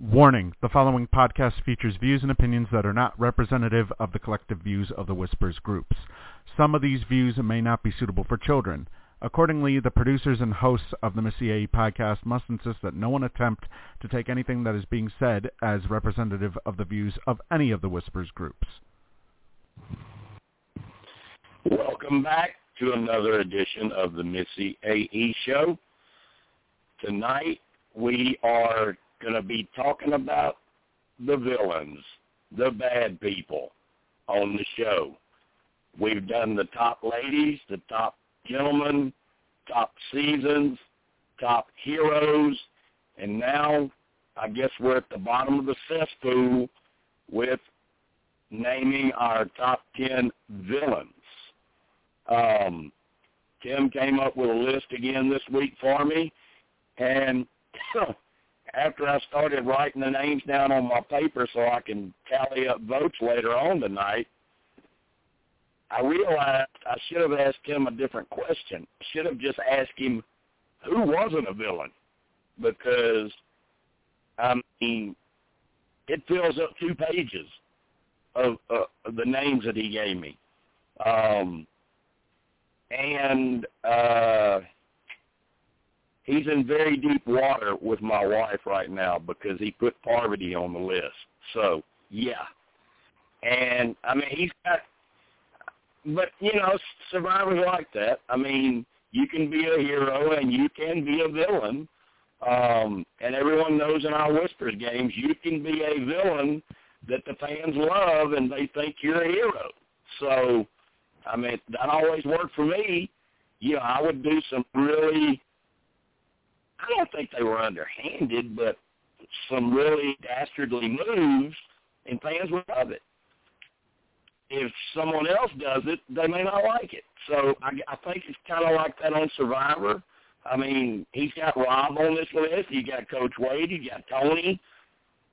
Warning, the following podcast features views and opinions that are not representative of the collective views of the Whispers groups. Some of these views may not be suitable for children. Accordingly, the producers and hosts of the Missyae podcast must insist that no one attempt to take anything that is being said as representative of the views of any of the Whispers groups. Welcome back to another edition of the Missyae Show. Tonight we are going to be talking about the villains, the bad people on the show. We've done the top ladies, the top gentlemen, top seasons, top heroes, and now I guess we're at the bottom of the cesspool with naming our top 10 villains. Um, Tim came up with a list again this week for me, and after I started writing the names down on my paper so I can tally up votes later on tonight, I realized I should have asked him a different question. I should have just asked him who wasn't a villain because I mean it fills up two pages of, uh, of the names that he gave me. Um, and uh, he's in very deep water with my wife right now because he put Parvati on the list. So yeah, and I mean he's got, but you know survivors like that. I mean you can be a hero and you can be a villain. Um, and everyone knows in our Whispers games, you can be a villain that the fans love and they think you're a hero. So, I mean, that always worked for me. You know, I would do some really I don't think they were underhanded, but some really dastardly moves, and fans would love it. If someone else does it, they may not like it. So I, I think it's kind of like that on Survivor. I mean, he's got Rob on this list. You got Coach Wade. You got Tony,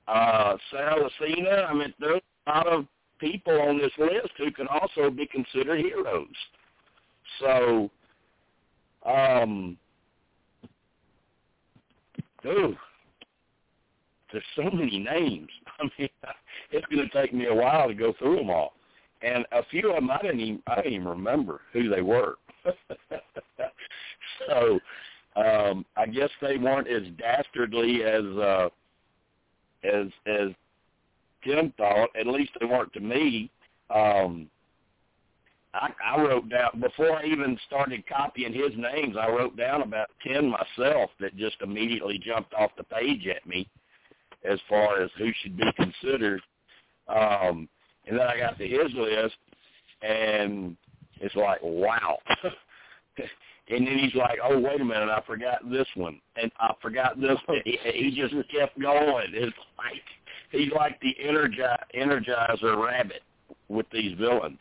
uh, Sarah Lacina. I mean, there's a lot of people on this list who can also be considered heroes. So, um, Ooh, there's so many names. I mean, it's going to take me a while to go through them all, and a few of them I didn't even I didn't even remember who they were. so, um, I guess they weren't as dastardly as uh, as as Tim thought. At least they weren't to me. Um, I, I wrote down before I even started copying his names. I wrote down about ten myself that just immediately jumped off the page at me, as far as who should be considered. Um, and then I got to his list, and it's like, wow. and then he's like, oh, wait a minute, I forgot this one, and I forgot this. One. He, he just kept going. It's like he's like the energizer, energizer rabbit with these villains.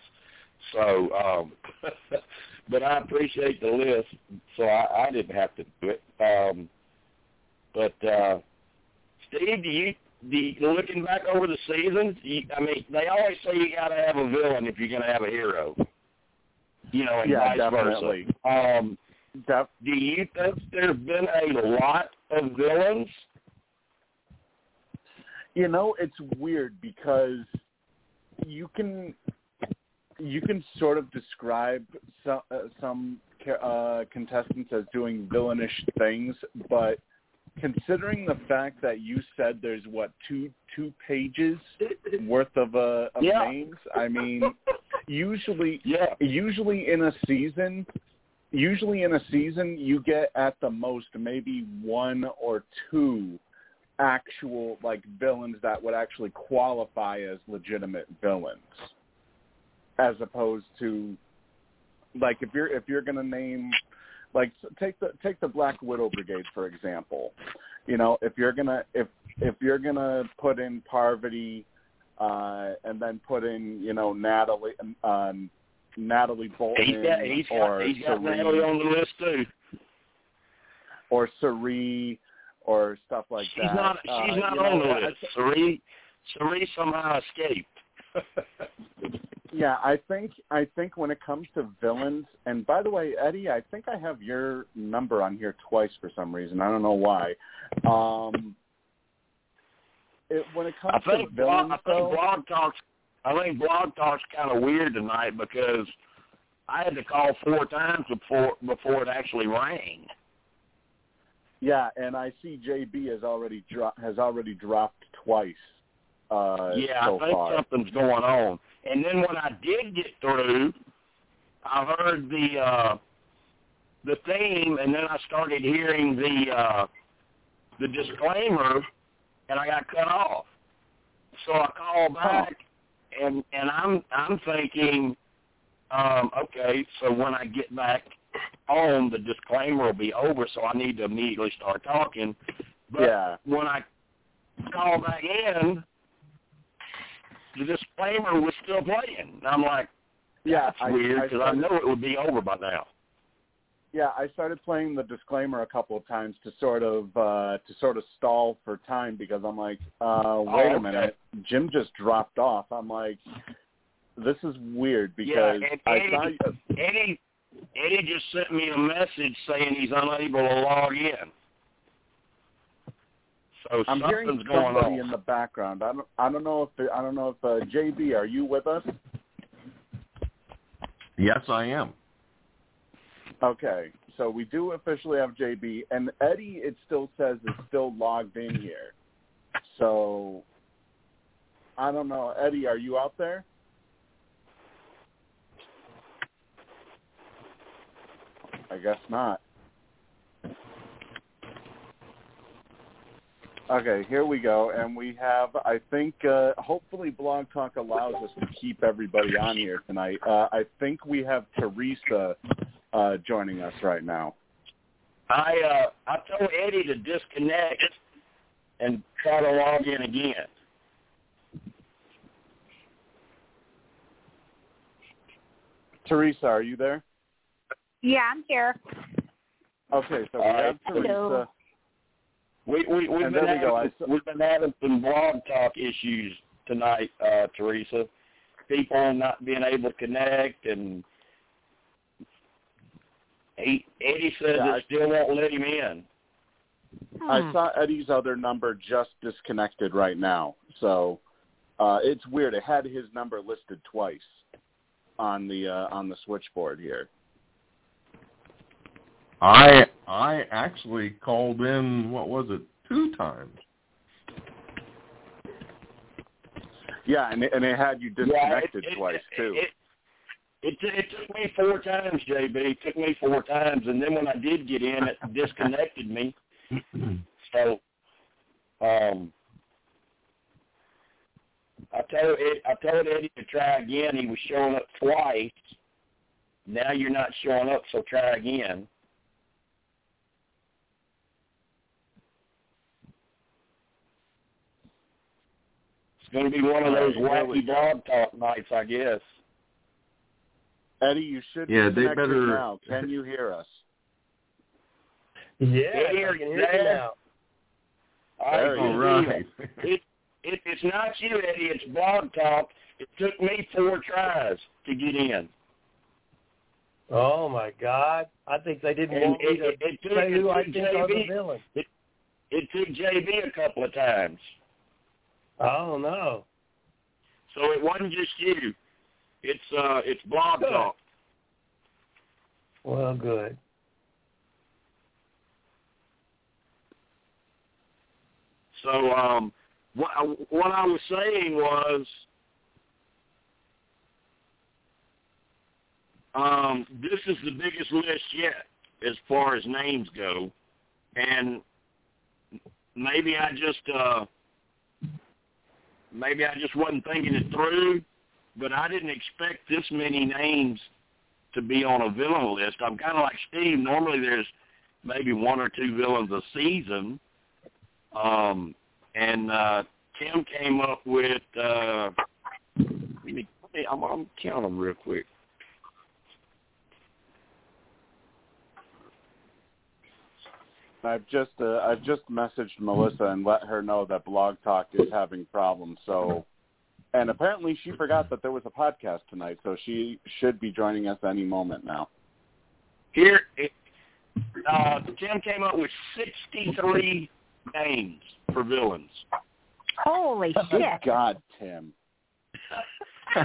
So, um, but I appreciate the list, so I, I didn't have to do it. Um, but uh, Steve, do you, do you, looking back over the seasons, you, I mean, they always say you got to have a villain if you're going to have a hero. You know, and yeah, vice definitely. versa. Um, Def- do you think there's been a lot of villains? You know, it's weird because you can you can sort of describe some uh, some uh, contestants as doing villainish things, but considering the fact that you said there's what two two pages worth of uh of yeah. names, I mean, usually yeah. usually in a season, usually in a season you get at the most maybe one or two actual like villains that would actually qualify as legitimate villains as opposed to like if you're if you're gonna name like take the take the Black Widow Brigade for example. You know, if you're gonna if if you're gonna put in Parvati uh and then put in, you know, Natalie um Natalie Bolton He's got, he's or got, he's got Natalie on the list too. or Cirie or stuff like She's that. not. Uh, She's not on know, the list. Cirie, Cirie somehow escaped. Yeah, I think I think when it comes to villains, and by the way, Eddie, I think I have your number on here twice for some reason. I don't know why. Um, it, when it comes I think to blog, villains, I think though, blog talks. I think blog talks kind of weird tonight because I had to call four times before before it actually rang. yeah, and I see JB has already dro- has already dropped twice. Uh, yeah, so I think far. something's going on. And then when I did get through, I heard the uh the theme, and then I started hearing the uh the disclaimer, and I got cut off. So I called back, and and I'm I'm thinking, um, okay, so when I get back on, the disclaimer will be over, so I need to immediately start talking. But Yeah. when I call back in, the disclaimer was still playing. And I'm like, Yeah, that's I- weird I because I, started- know it would be over by now. Yeah, I started playing the disclaimer a couple of times to sort of uh to sort of stall for time because I'm like, uh wait Oh, a minute, Jim just dropped off. I'm like, this is weird Yeah, because and I Eddie- saw Eddie, Eddie just sent me a message saying he's unable to log in. So I'm hearing something's going somebody on. in the background. I don't I don't know if I don't know if uh, JB, are you with us? Yes, I am. Okay, so we do officially have JB, and Eddie. It still says is still logged in here. So I don't know, Eddie. Are you out there? I guess not. Okay, here we go, and we have. I think uh, hopefully Blog Talk allows us to keep everybody on here tonight. Uh, I think we have Teresa uh, joining us right now. I uh I told Eddie to disconnect and try to log in again. Teresa, are you there? Yeah, I'm here. Okay, so we All right. have Teresa. Hello. We we we've And been there we having go. I we've been having some blog talk issues tonight, uh, Teresa. People not being able to connect and he, Eddie says Yeah, it I- still won't let him in. I Hmm. saw Eddie's other number just disconnected right now. So uh, it's weird. It had his number listed twice on the uh, on the switchboard here. I I actually called in. What was it? Two times. Yeah, and it, and it had you disconnected yeah, it, twice it, too. It, it, it, it took me four times, JB. It took me four times, and then when I did get in, it disconnected me. So, um, I told Ed, I told Eddie to try again. He was showing up twice. Now you're not showing up, so try again. It's going to be one of those All right, here we wacky blog talk nights, I guess. Eddie, you should Yeah, be they better- now. Can you hear us? Yeah, Eddie, I can hear you now. All There right, you All good deal. right. It, it, it's not you, Eddie. It's blog talk. It took me four tries to get in. Oh my God! I think they didn't And want me it, to it, it took, say who I it took think are the JB. villain. It took JB a couple of times. Oh no! So it wasn't just you. It's uh it's blog Good. talk. Well, good. So um what I, what I was saying was um this is the biggest list yet as far as names go and maybe I just uh maybe I just wasn't thinking it through but I didn't expect this many names to be on a villain list. I'm kind of like Steve. Normally, there's maybe one or two villains a season, um, and uh, Tim came up with. Uh, let me, I'm, I'm count them real quick. I've just uh, I've just messaged Melissa and let her know that Blog Talk is having problems. So, and apparently she forgot that there was a podcast tonight, so she should be joining us any moment now. Here, it, uh, Tim came up with 63 names for villains. Holy Good shit! God, Tim.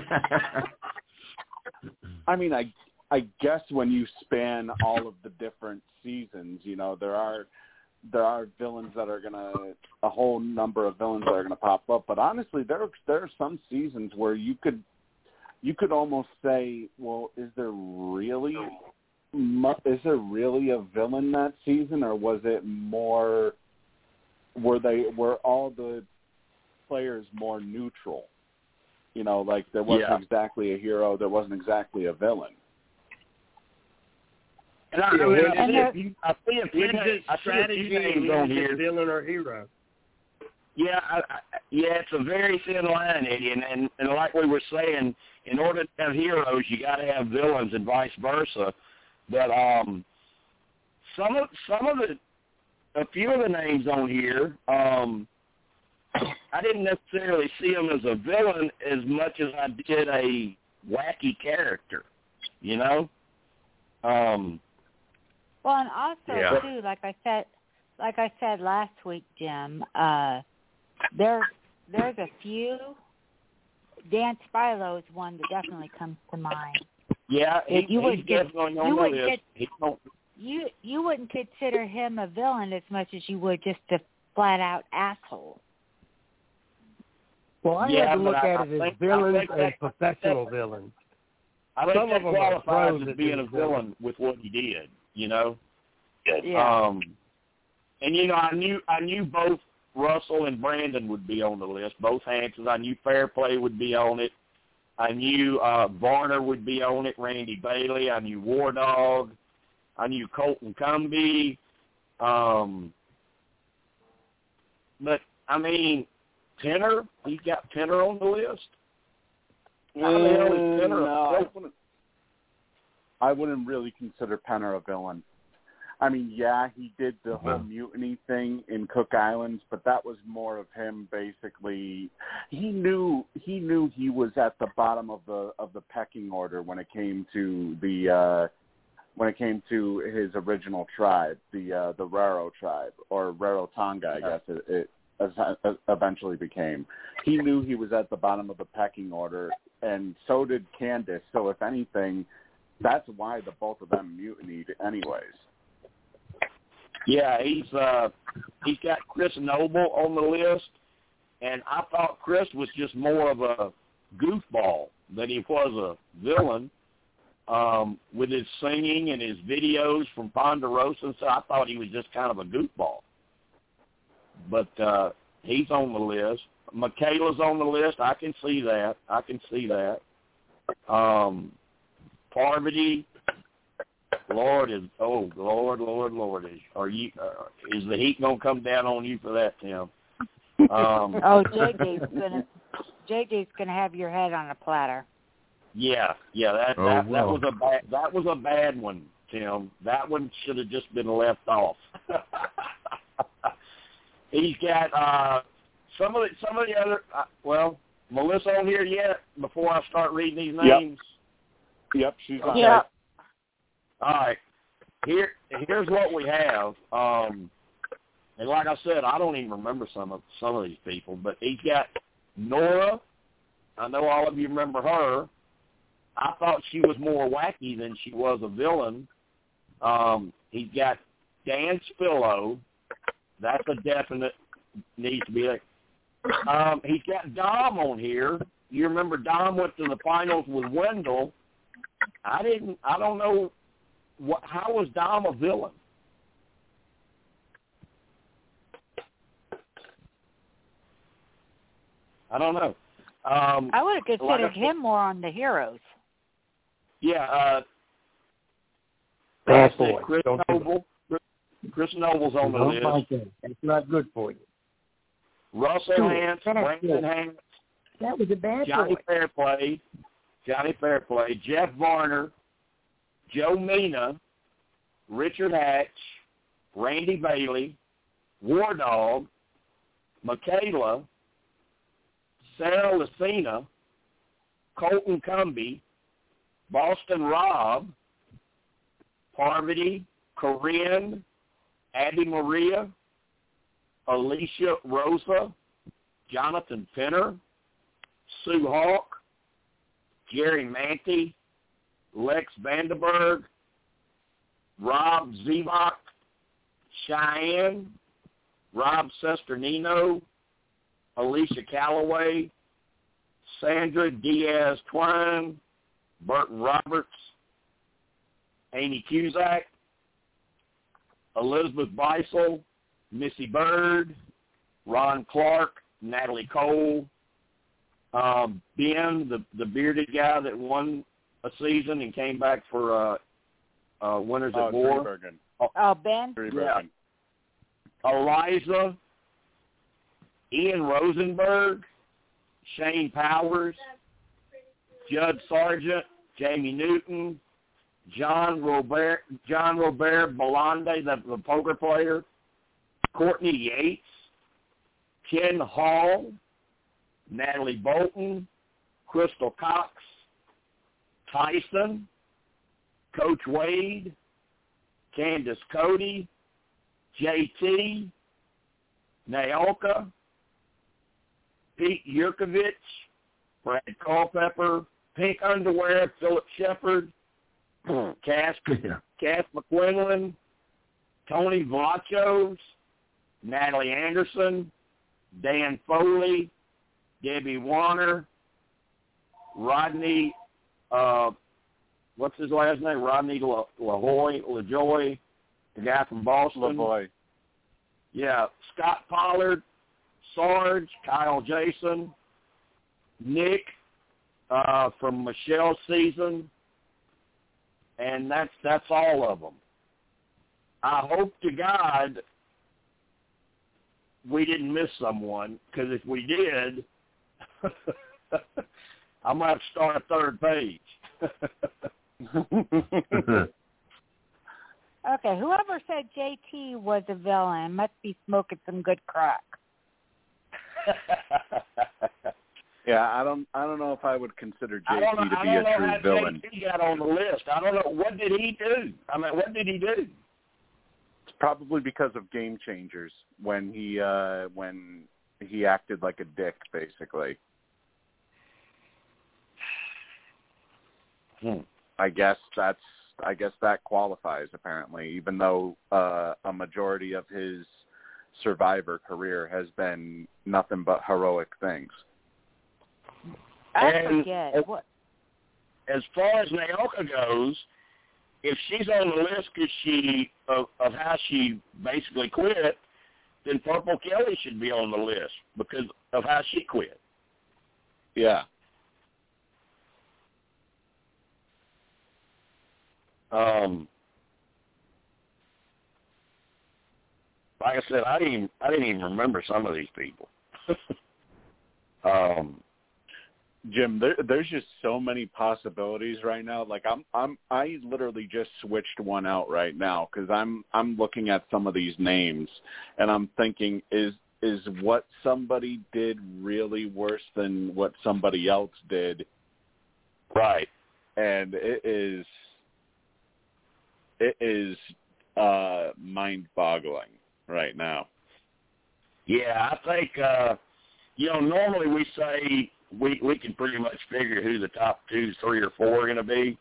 I mean, I I guess when you span all of the different seasons, you know, there are there are villains that are gonna a whole number of villains that are gonna pop up. But honestly, there there are some seasons where you could you could almost say, well, is there really is there really a villain that season, or was it more were they were all the players more neutral? You know, like there wasn't Yeah. exactly a hero, there wasn't exactly a villain. And I, Yeah, I mean, I see a few, I see a few, names, I see a few names on here. villain or hero? Yeah, I, I, yeah, it's a very thin line, Eddie, and, and and like we were saying, in order to have heroes, you got to have villains, and vice versa. But um, some of some of the, a few of the names on here, um, I didn't necessarily see them as a villain as much as I did a wacky character, you know. Um, Well, and also Yeah. too, like I said, like I said last week, Jim. Uh, there, there's a few. Dan Spilo is one that definitely comes to mind. yeah, he, you he's would get- definitely you on the would list. get- He don't, You you wouldn't consider him a villain as much as you would just a flat out asshole. Well, I Yeah, had to look I- at I it as think- I villains and that- professional villains. I think Some that of them are qualifies pros as being being a villain with what he did, you know. Yeah. Um, and you know, I knew I knew both Russell and Brandon would be on the list. Both Hantzes. I knew Fairplay would be on it. I knew uh Varner would be on it. Randy Bailey. I knew War Dog. I knew Colton Cumbie. Um, but I mean, Penner. He's got Penner on the list. How the hell is Penner Mm, no, I wouldn't, really consider Penner a villain. I mean, yeah, he did the whole mutiny thing in Cook Islands, but that was more of him basically. He knew he knew he was at the bottom of the of the pecking order when it came to the uh when it came to his original tribe, the uh the Raro tribe or Rarotonga, I guess it, it eventually became. He knew he was at the bottom of the pecking order, and so did Candace. So if anything, that's why the both of them mutinied, anyways. Yeah, he's uh he's got Chris Noble on the list, and I thought Chris was just more of a goofball than he was a villain. Um, with his singing and his videos from Ponderosa, so I thought he was just kind of a goofball. But uh he's on the list. Michaela's on the list. I can see that. I can see that. Um Parvati, Lord is oh Lord Lord Lord is are you uh, is the heat gonna come down on you for that Tim? Um, Oh, JJ's gonna JJ's gonna have your head on a platter. yeah yeah that Oh, that, that was a bad that was a bad one Tim. That one should have just been left off. He's got uh, some of the some of the other uh, well Melissa on here yet before I start reading these names. Yep, she's on. Yeah. All right. Here here's what we have. Um and like I said, I don't even remember some of some of these people, but he's got Nora. I know all of you remember her. I thought she was more wacky than she was a villain. Um, he's got Dan Spilo. That's a definite needs to be there. Um, he's got Dom on here. You remember Dom went to the finals with Wendell. I didn't. I don't know what. How was Dom a villain? I don't know. Um, I would have Like I considered said- him more on the heroes. yeah, uh, Bad boy. Chris Don't do Noble. Chris Noble's on the Don't list. like that. That's not good for you. Russell Sure. Hantz, Brandon. Hantz, That was a bad Johnny boy. Fairplay, Johnny Fairplay, Jeff Varner, Joe Mena, Richard Hatch, Randy Bailey, War Dog, Michaela, Sarah Lacina, Colton Cumbie, Boston Rob, Parvati, Corinne, Abi-Maria, Alicia Rosa, Jonathan Penner, Sue Hawk, Jerri Manthey, Lex van den Berghe, Rob Zevok, Cheyenne, Rob Cesternino, Alicia Calaway, Sandra Diaz Twine, Burton Roberts, Amy Cusack, Elizabeth Beisel, Missy Byrd, Ron Clark, Natalie Cole, um, Ben, the the bearded guy that won a season and came back for uh, uh, Winners Oh, at War, Driebergen. Oh, Ben. Driebergen. Eliza, Ian Rosenberg, Shane Powers, Judd Sergeant, Jamie Newton, Jean-Robert, John Robert Belande, the, the poker player, Courtney Yates, Ken Hall, Natalie Bolton, Crystal Cox, Tyson, Coach Wade, Candice Cody, JT, NaOnka, Pete Yurkowski, Brad Culpepper, Pink Underwear, Phillip Sheppard, Kass, Kass McQuillen, Tony Vlachos, Natalie Anderson, Dan Foley, Debbie Wanner, Rodney, uh, what's his last name? Rodney La- LaHoy, LaJoy, the guy from Boston. Lavoy. Yeah, Scott Pollard, Sarge, Kyle Jason, Nick uh, from Michelle's season, and that's that's all of them. I hope to God we didn't miss someone because if we did, I might have to start a third page. Okay, whoever said JT was a villain must be smoking some good crack. Yeah, I don't. I don't know if I would consider I don't know, JT to be a know true how villain. JT got on the list. I don't know what did he do. I mean, what did he do? It's probably because of Game Changers when he uh when he acted like a dick, basically. Hmm. I guess that's. I guess that qualifies apparently, even though uh, a majority of his Survivor career has been nothing but heroic things. I And- forget and- what. As far as NaOnka goes, if she's on the list because she of, of how she basically quit, then Purple Kelly should be on the list because of how she quit. Yeah. Um, like I said, I didn't even, I didn't even remember some of these people. um, Jim, there, there's just so many possibilities right now. Like I'm, I'm, I literally just switched one out right now because I'm, I'm looking at some of these names and I'm thinking, is, is what somebody did really worse than what somebody else did? right. And it is, it is uh mind-boggling right now. Yeah, I think uh you know, normally we say we we can pretty much figure who the top two, three or four are gonna be.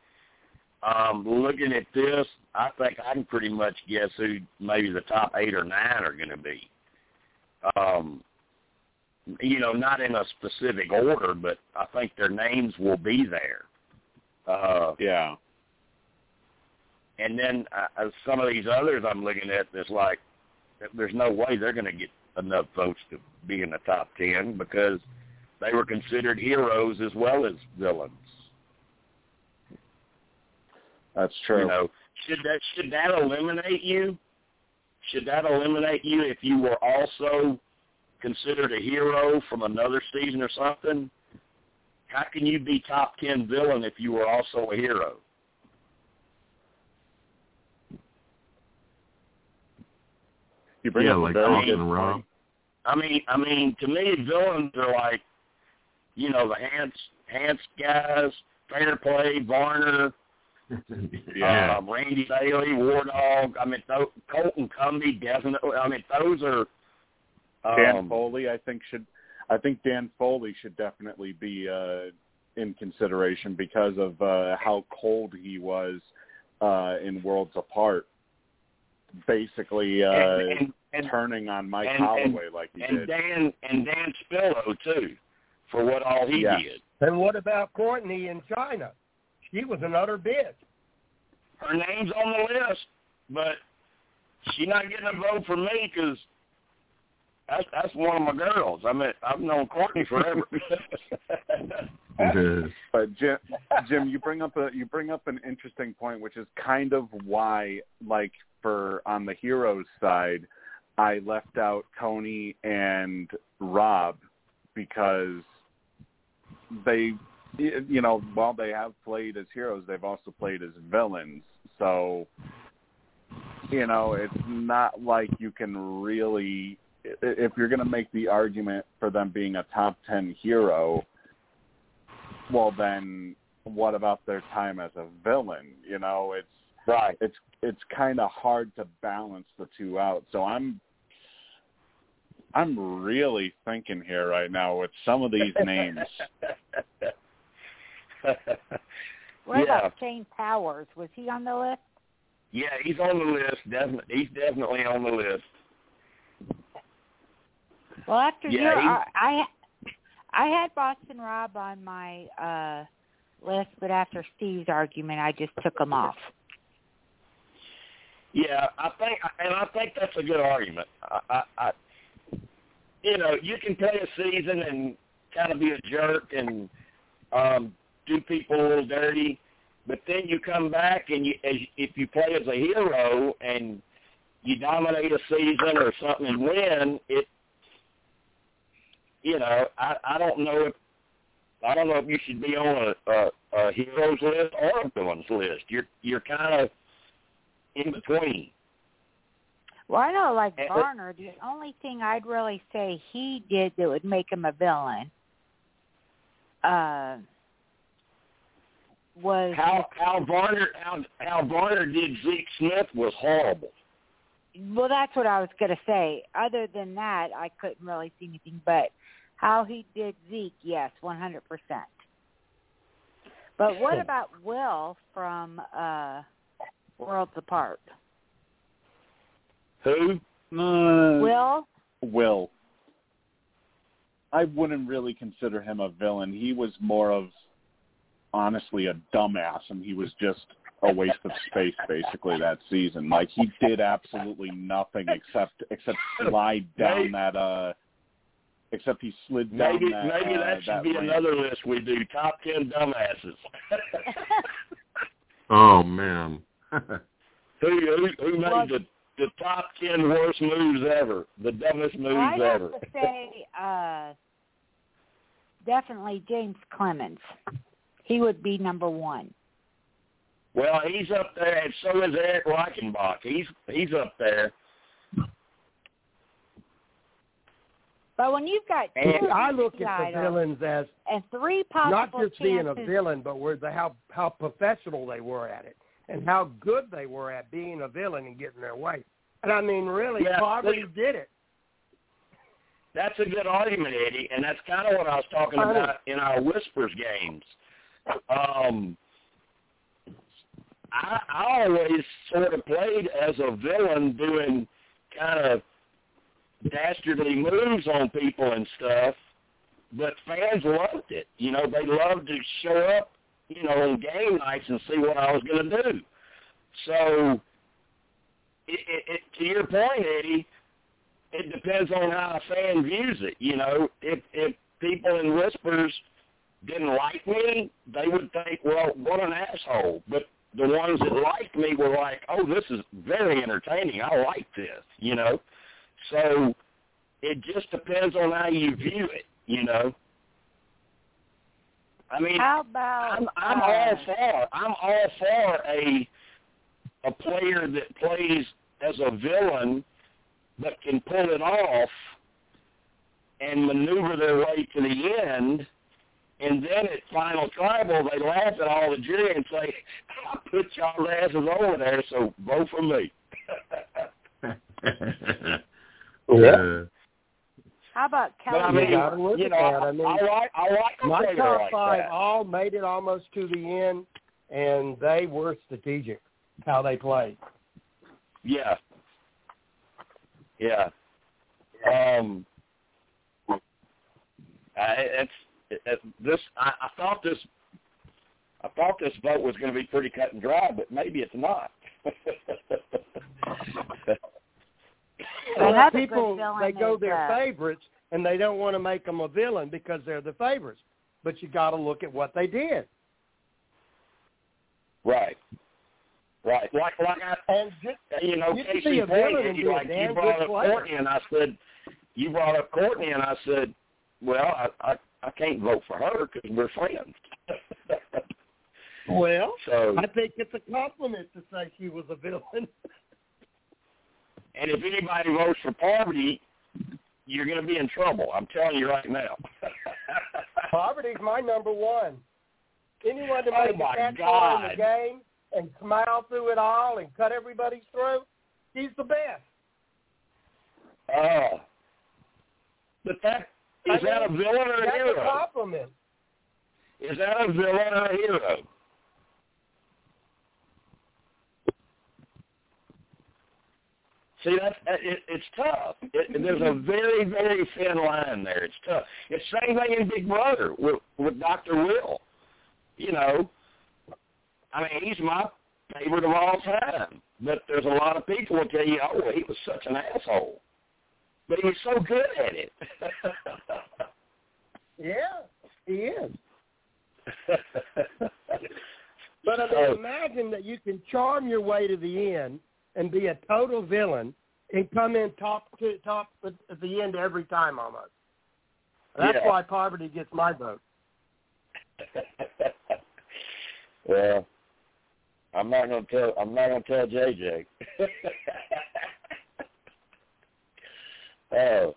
Um, looking at this, I think I can pretty much guess who maybe the top eight or nine are gonna be. Um you know, not in a specific order, but I think their names will be there. Uh Yeah. And then uh, some of these others I'm looking at, there's like, there's no way they're going to get enough votes to be in the top ten because they were considered heroes as well as villains. That's true. You know, should that should that eliminate you? Should that eliminate you if you were also considered a hero from another season or something? How can you be top ten villain if you were also a hero? You bring yeah, up a like very Austin good and Rob. point. I mean, I mean, to me, villains are like, you know, the Hantz Hantz guys, fair play, Varner, yeah. uh, Randy Bailey, War Dog. I mean, th- Colton Cumbie, definitely. I mean, those are. Dan Um, Foley, I think should, I think Dan Foley should definitely be uh, in consideration because of uh, how cold he was uh, in Worlds Apart. Basically, uh, and, and, and, turning on Mike and- Holloway like he and did. Dan and Dan Spilo too, for what all he Yes. did. And what about Courtney in China? She was an utter bitch. Her name's on the list, but she's not getting a vote for me because that's that's one of my girls. I mean, I've known Courtney forever. But Jim, Jim, you bring up a you bring up an interesting point, which is kind of why, like for on the heroes side, I left out Tony and Rob because they, you know, while they have played as heroes, they've also played as villains. So, you know, it's not like you can really, if you're going to make the argument for them being a top ten hero well then what about their time as a villain you know it's right. it's it's kind of hard to balance the two out so i'm i'm really thinking here right now with some of these names What Yeah. about Shane Powers? Was he on the list? yeah, he's on the list. Definitely, he's definitely on the list. Well, after Yeah, your, I, I had Boston Rob on my uh list, but after Steve's argument, I just took him off. Yeah, I think, and I think that's a good argument. I, I, I you know, you can play a season and kind of be a jerk and um, do people a little dirty, but then you come back and you, as if you play as a hero and you dominate a season or something and win, it, you know, I, I don't know if I don't know if you should be on a, a, a heroes list or a villains list. You're you're kind of in between. Well, I know, like. Varner, the only thing I'd really say he did that would make him a villain uh, was How how Varner how how Varner did Zeke Smith was horrible. well, that's what I was going to say. Other than that, I couldn't really see anything. But how he did Zeke, yes, one hundred percent. But what about Will from uh Worlds Apart? Who? Uh, Will? will i wouldn't really consider him a villain he was more of honestly a dumbass and he was just a waste of space basically that season like he did absolutely nothing except except slide down that uh except he slid down Maybe that maybe uh, that should be ramp. another list we do. Top ten dumbasses. Oh man. who who who made Well- the the top ten worst moves ever? The dumbest moves Well, I'd ever. have to say uh, definitely James Clemens. He would be number one. Well, he's up there, and so is Eric Reichenbach. He's he's up there. But when you've got two And I look at the villains as and three possible not just being a villain, but where the how how professional they were at it and how good they were at being a villain and getting their way. And I mean, really, Yeah, Parvati look- did it. That's a good argument, Eddie, and that's kind of what I was talking Funny. about in our whispers games. Um, I, I always sort of played as a villain, doing kind of dastardly moves on people and stuff, but fans loved it. You know, they loved to show up, you know, on game nights and see what I was going to do. So, it, it, it, to your point, Eddie, it depends on how a fan views it. You know, if if people in whispers didn't like me, they would think, well, what an asshole. But the ones that liked me were like, "Oh, this is very entertaining. I like this," you know. So it just depends on how you view it, you know. I mean, How about I'm I'm uh, all for I'm all for a a player that plays as a villain but can pull it off and maneuver their way to the end and then at final tribal they laugh at all the jury and say, I put y'all asses over there, so vote for me. yeah. how about but I Kelly? mean, You gotta you know, that. I mean, I like I like My top like five that. all made it almost to the end, and they were strategic how they played. Yeah. Yeah. Um. I, it's it, this. I, I thought this. I thought this vote was going to be pretty cut and dry, but maybe it's not. Another good people they go their uh, favorites, and they don't want to make them a villain because they're the favorites. But you got to look at what they did. right. Right. Like like I, And just, you know, You Casey be a villain Payne, and you like you brought up player. Courtney, and I said, you brought up Courtney, and I said, well, I I, I can't vote for her because we're friends. well, so, I think it's a compliment to say she was a villain. and if anybody votes for Parvati, you're going to be in trouble. I'm telling you right now. Parvati's my number one. Anyone to Oh, make a catch ball in the game and smile through it all and cut everybody's throat, he's the best. Oh. But that I is that a villain or a That's a hero? compliment. Is that a villain or a hero? See, that's uh, it, it's tough. It, there's a very, very thin line there. It's tough. It's the same thing in Big Brother with with Doctor Will. You know, I mean, he's my favorite of all time. But there's a lot of people will tell you, oh, he was such an asshole. But he was so good at it. Yeah, he is. But I mean, So- imagine that you can charm your way to the end and be a total villain and come in top to top at the end every time almost. That's Yeah. why Parvati gets my vote. well, I'm not gonna tell. I'm not gonna tell JJ. oh,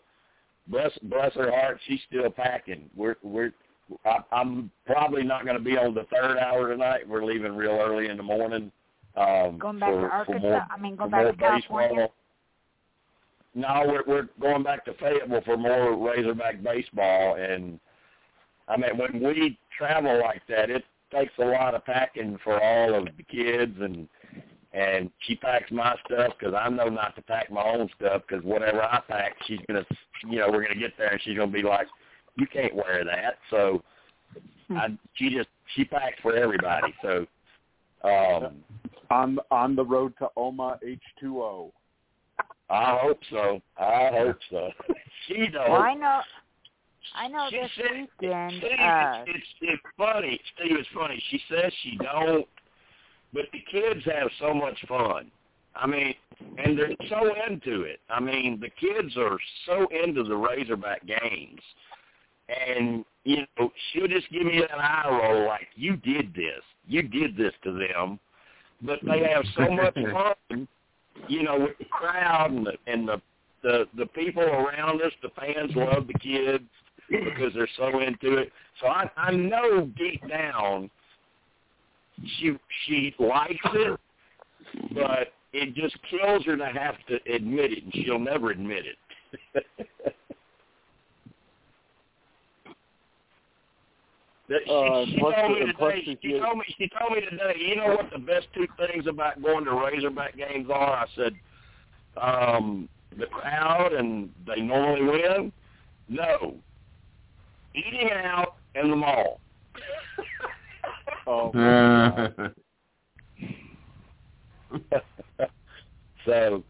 bless bless her heart. She's still packing. We're we're. I, I'm probably not going to be on the third hour tonight. We're leaving real early in the morning. Um, Going back for, to Arkansas. more, I mean, going back to California. baseball. No, we're we're going back to Fayetteville for more Razorback baseball, and I mean when we travel like that, it takes a lot of packing for all of the kids, and and she packs my stuff because I know not to pack my own stuff because whatever I pack, she's gonna, you know, we're gonna get there and she's gonna be like, you can't wear that, so I she just she packs for everybody, so. Um, on on the road to Oma H2O. I hope so. I hope so. she knows. Well, I know. I know She this said- weekend. Steve, Uh, it's, it's it's funny. Steve, it's funny. She says she don't, but the kids have so much fun. I mean, and they're so into it. I mean, the kids are so into the Razorback games, and you know, she'll just give me that eye roll like, "You did this. You did this to them." But they have so much fun, you know, with the crowd and the and the the the people around us. The fans love the kids because they're so into it. So I I know deep down she she likes it, but it just kills her to have to admit it, and she'll never admit it. That she, Uh, she told me today. She told me. She told me today. You know what the best two things about going to Razorback games are? I said, um, the crowd and they normally win. No, eating out in the mall. Oh, so,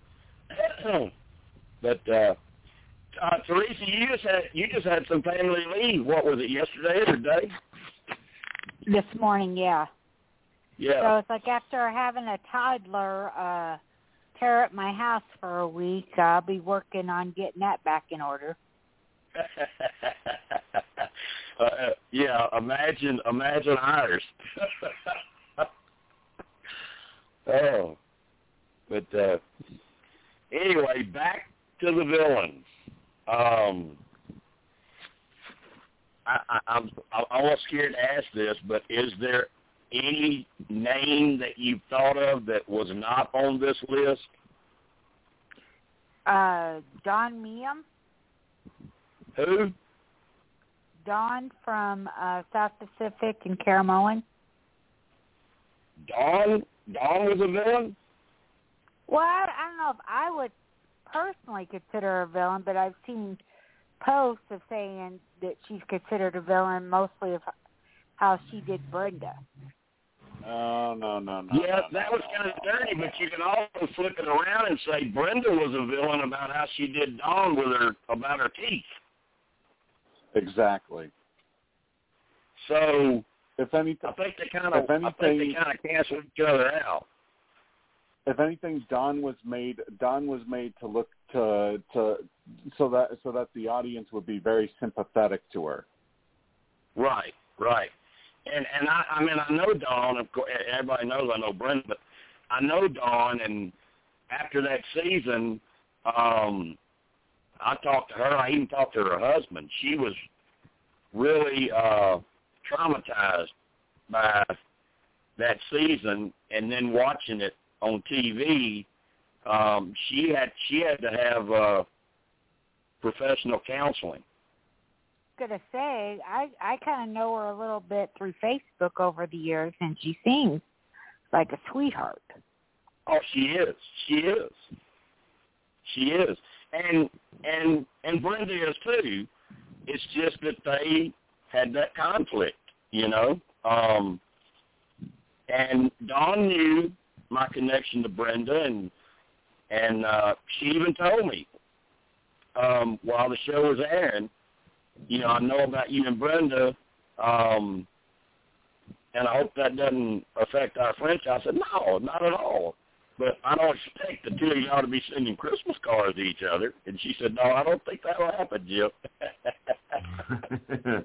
but uh, uh, Teresa, you just had you just had some family leave. What was it? Yesterday or today? this morning, yeah. Yeah. So it's like after having a toddler uh tear up my house for a week, I'll be working on getting that back in order. uh, yeah, imagine imagine ours. oh, but uh, anyway, back to the villains. Um, I, I, I'm I'm almost scared to ask this, but is there any name that you've thought of that was not on this list? Uh Dawn Meehan, Who? Dawn from uh South Pacific and Caramoan. Dawn? Dawn was a villain? Well, I, I don't know if I would personally consider her a villain, but I've seen posts of saying that she's considered a villain mostly of how she did Brenda. No, no, no, no. Yeah, no, that no, was no, kind of no. dirty, but you can also flip it around and say Brenda was a villain about how she did Dawn with her about her teeth. Exactly. So If anything, I think they kind of If I think they kind of cancel each other out. If anything, Dawn was made Dawn was made to look to to so that so that the audience would be very sympathetic to her. Right, right. And and I I mean I know Dawn. Of course, everybody knows I know Brenda, but I know Dawn. And after that season, um, I talked to her. I even talked to her husband. She was really uh, traumatized by that season, and then watching it on TV. Um, she had she had to have uh, professional counseling. Gonna say I I kind of know her a little bit through Facebook over the years, and she seems like a sweetheart. Oh, she is. She is. She is. And and and Brenda is too. It's just that they had that conflict, you know. Um and Dawn knew my connection to Brenda and and uh she even told me um while the show was airing, you know, I know about you and Brenda, um and I hope that doesn't affect our friendship. I said, No, not at all. But I don't expect the two of y'all to be sending Christmas cards to each other. And she said, No, I don't think that'll happen, Jim.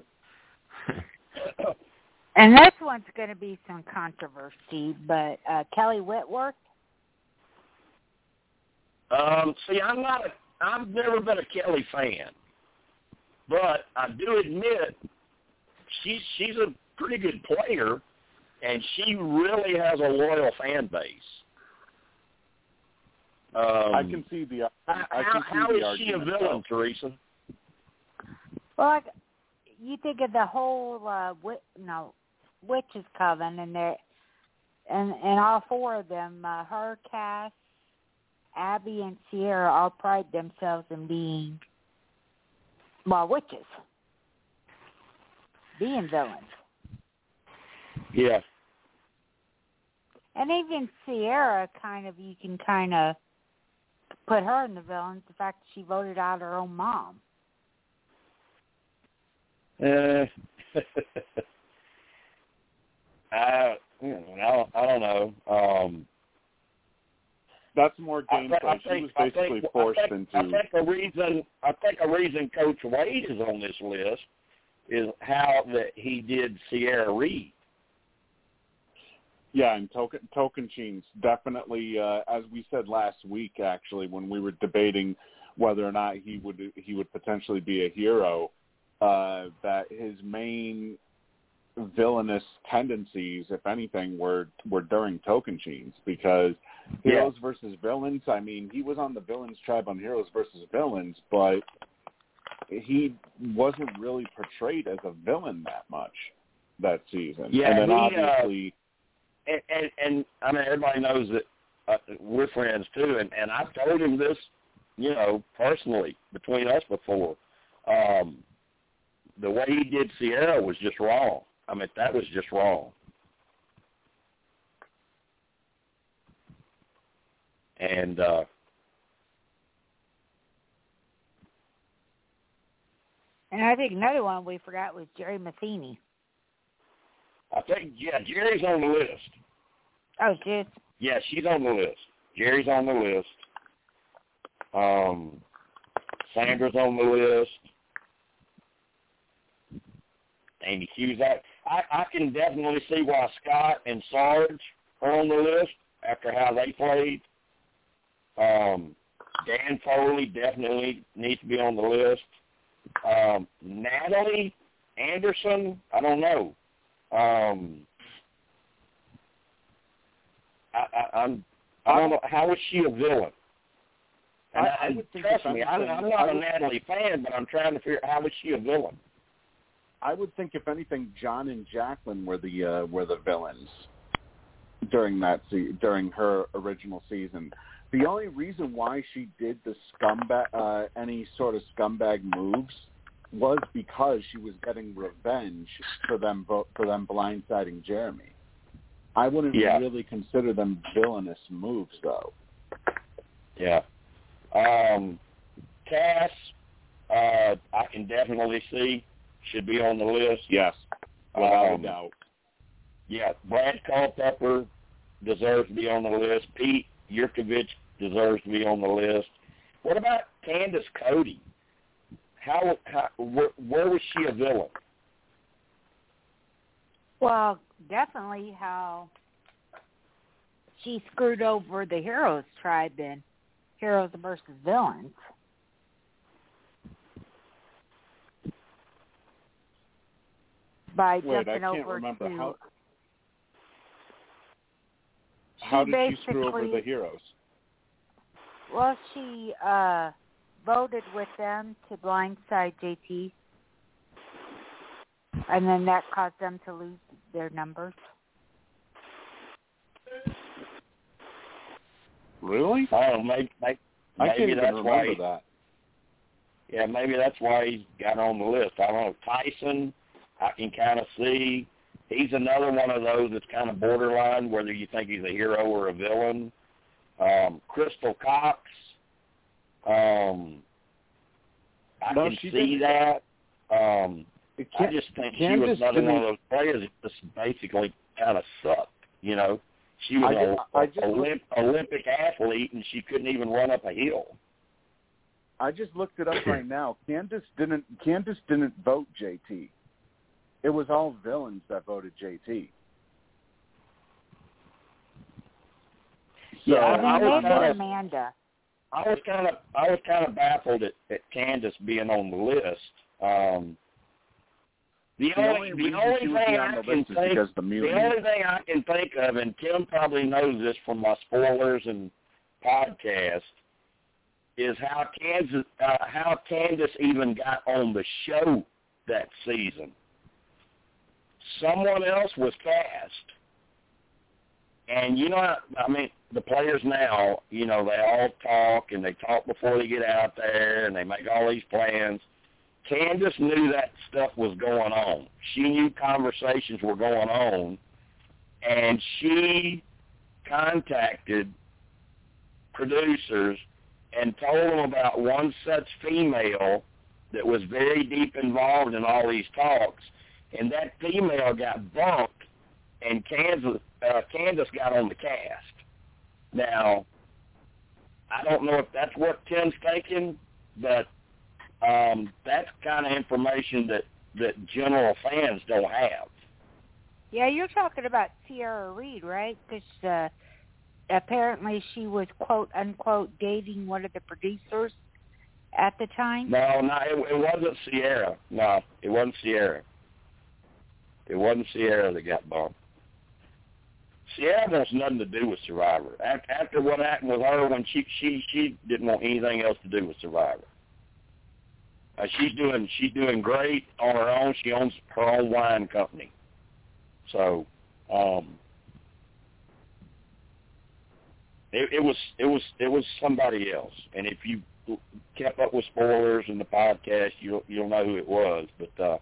And this one's going to be some controversy, but uh Kelley Wentworth, um, see, I'm not a I've never been a Kelly fan. But I do admit she's she's a pretty good player and she really has a loyal fan base. Um, I can see the I how, see how the is she a villain, though. Teresa? well, like, you think of the whole uh wi- no witches coven, and they and and all four of them, uh, her, Kass, Abi, and Ciera, all pride themselves in being well witches, being villains. Yeah. And even Ciera, kind of, you can kind of put her in the villains. The fact that she voted out her own mom. Uh, I, you know, I don't, I don't know. Um, That's more gameplay. I she was basically think, forced I think, into I think a reason I think a reason Coach Wade is on this list is how that he did Sierra Reed. Yeah, and Token Tocantins definitely, uh, as we said last week, actually, when we were debating whether or not he would he would potentially be a hero, uh, that his main villainous tendencies, if anything, were were during token Tocantins because Yeah. heroes versus villains. I mean, he was on the villains tribe on heroes versus villains, but he wasn't really portrayed as a villain that much that season. Yeah, and then he, uh. And, and and I mean everybody knows that uh, we're friends too, and and I've told him this, you know, personally between us before. Um, the way he did Sierra was just wrong. I mean that was just wrong. And uh And I think another one we forgot was Jerri Manthey. I think yeah, Jerri's on the list. Oh, shit. Yeah, she's on the list. Jerri's on the list. Um, Sandra's on the list. Ami Cusack. I, I can definitely see why Scott and Sarge are on the list after how they played. Um, Dan Foley definitely needs to be on the list. Um, Natalie Anderson, I don't know. Um, I, I, I'm I don't know how is she a villain. And I- I, I would trust me, I'm, I'm not a Natalie fan, but I'm trying to figure out how is she a villain. I would think if anything, Jon and Jaclyn were the uh, were the villains during that se- during her original season. The only reason why she did the scumbag uh, any sort of scumbag moves was because she was getting revenge for them for them blindsiding Jeremy. I wouldn't Yeah. really consider them villainous moves though. Yeah. Um, Kass, uh, I can definitely see should be on the list. Yes, without Um, a doubt. Yeah, Brad Culpepper deserves to be on the list. Pete Yurkowski deserves to be on the list. What about Candice Cody? How, how where, where was she a villain? Well, definitely how she screwed over the heroes tribe in Heroes versus Villains. By Wait, I jumping can't over remember to how. How did she screw over the heroes? Well, she uh voted with them to blindside JT, and then that caused them to lose their numbers. Really? I don't. Maybe, maybe, I can't even that's why. that. Yeah, maybe that's why he's got on the list. I don't know. Tyson, I can kind of see. He's another one of those that's kind of borderline, whether you think he's a hero or a villain. Um, Crystal Cox, um, I No, can see didn't- that. Um, It I just think she was another one of those players that just basically kind of sucked. You know, she was I a, just- I just a Olymp, Olympic athlete, and she couldn't even run up a hill. I just looked it up right now. Candice didn't. Candice didn't vote JT. It was all villains that voted JT. Yeah, So- I- and I was they did kinda- Amanda. I was kind of I was kind of baffled at, at Candice being on the list. Um, the, The only, only the only thing I on the can think the the only thing I can think of, and Tim probably knows this from my spoilers and podcast, is how Kansas uh, how Candice even got on the show that season. Someone else was cast. And you know, I mean, the players now, you know, they all talk and they talk before they get out there and they make all these plans. Candice knew that stuff was going on. She knew conversations were going on, and she contacted producers and told them about one such female that was very deep involved in all these talks, and that female got bumped, and Kansas, uh, Candice got on the cast. Now, I don't know if that's what Tim's thinking, but um, that's kind of information that that general fans don't have. Yeah, you're talking about Sierra Reed, right? Because uh, apparently she was quote unquote dating one of the producers at the time. No, no, it, it wasn't Sierra. No, it wasn't Sierra. It wasn't Sierra that got bumped. Sierra has nothing to do with Survivor. After, what happened with her, when she she she didn't want anything else to do with Survivor. Uh, she's doing she's doing great on her own. She owns her own wine company. So, um, it, it was it was it was somebody else. And if you kept up with spoilers in the podcast, you'll you'll know who it was. But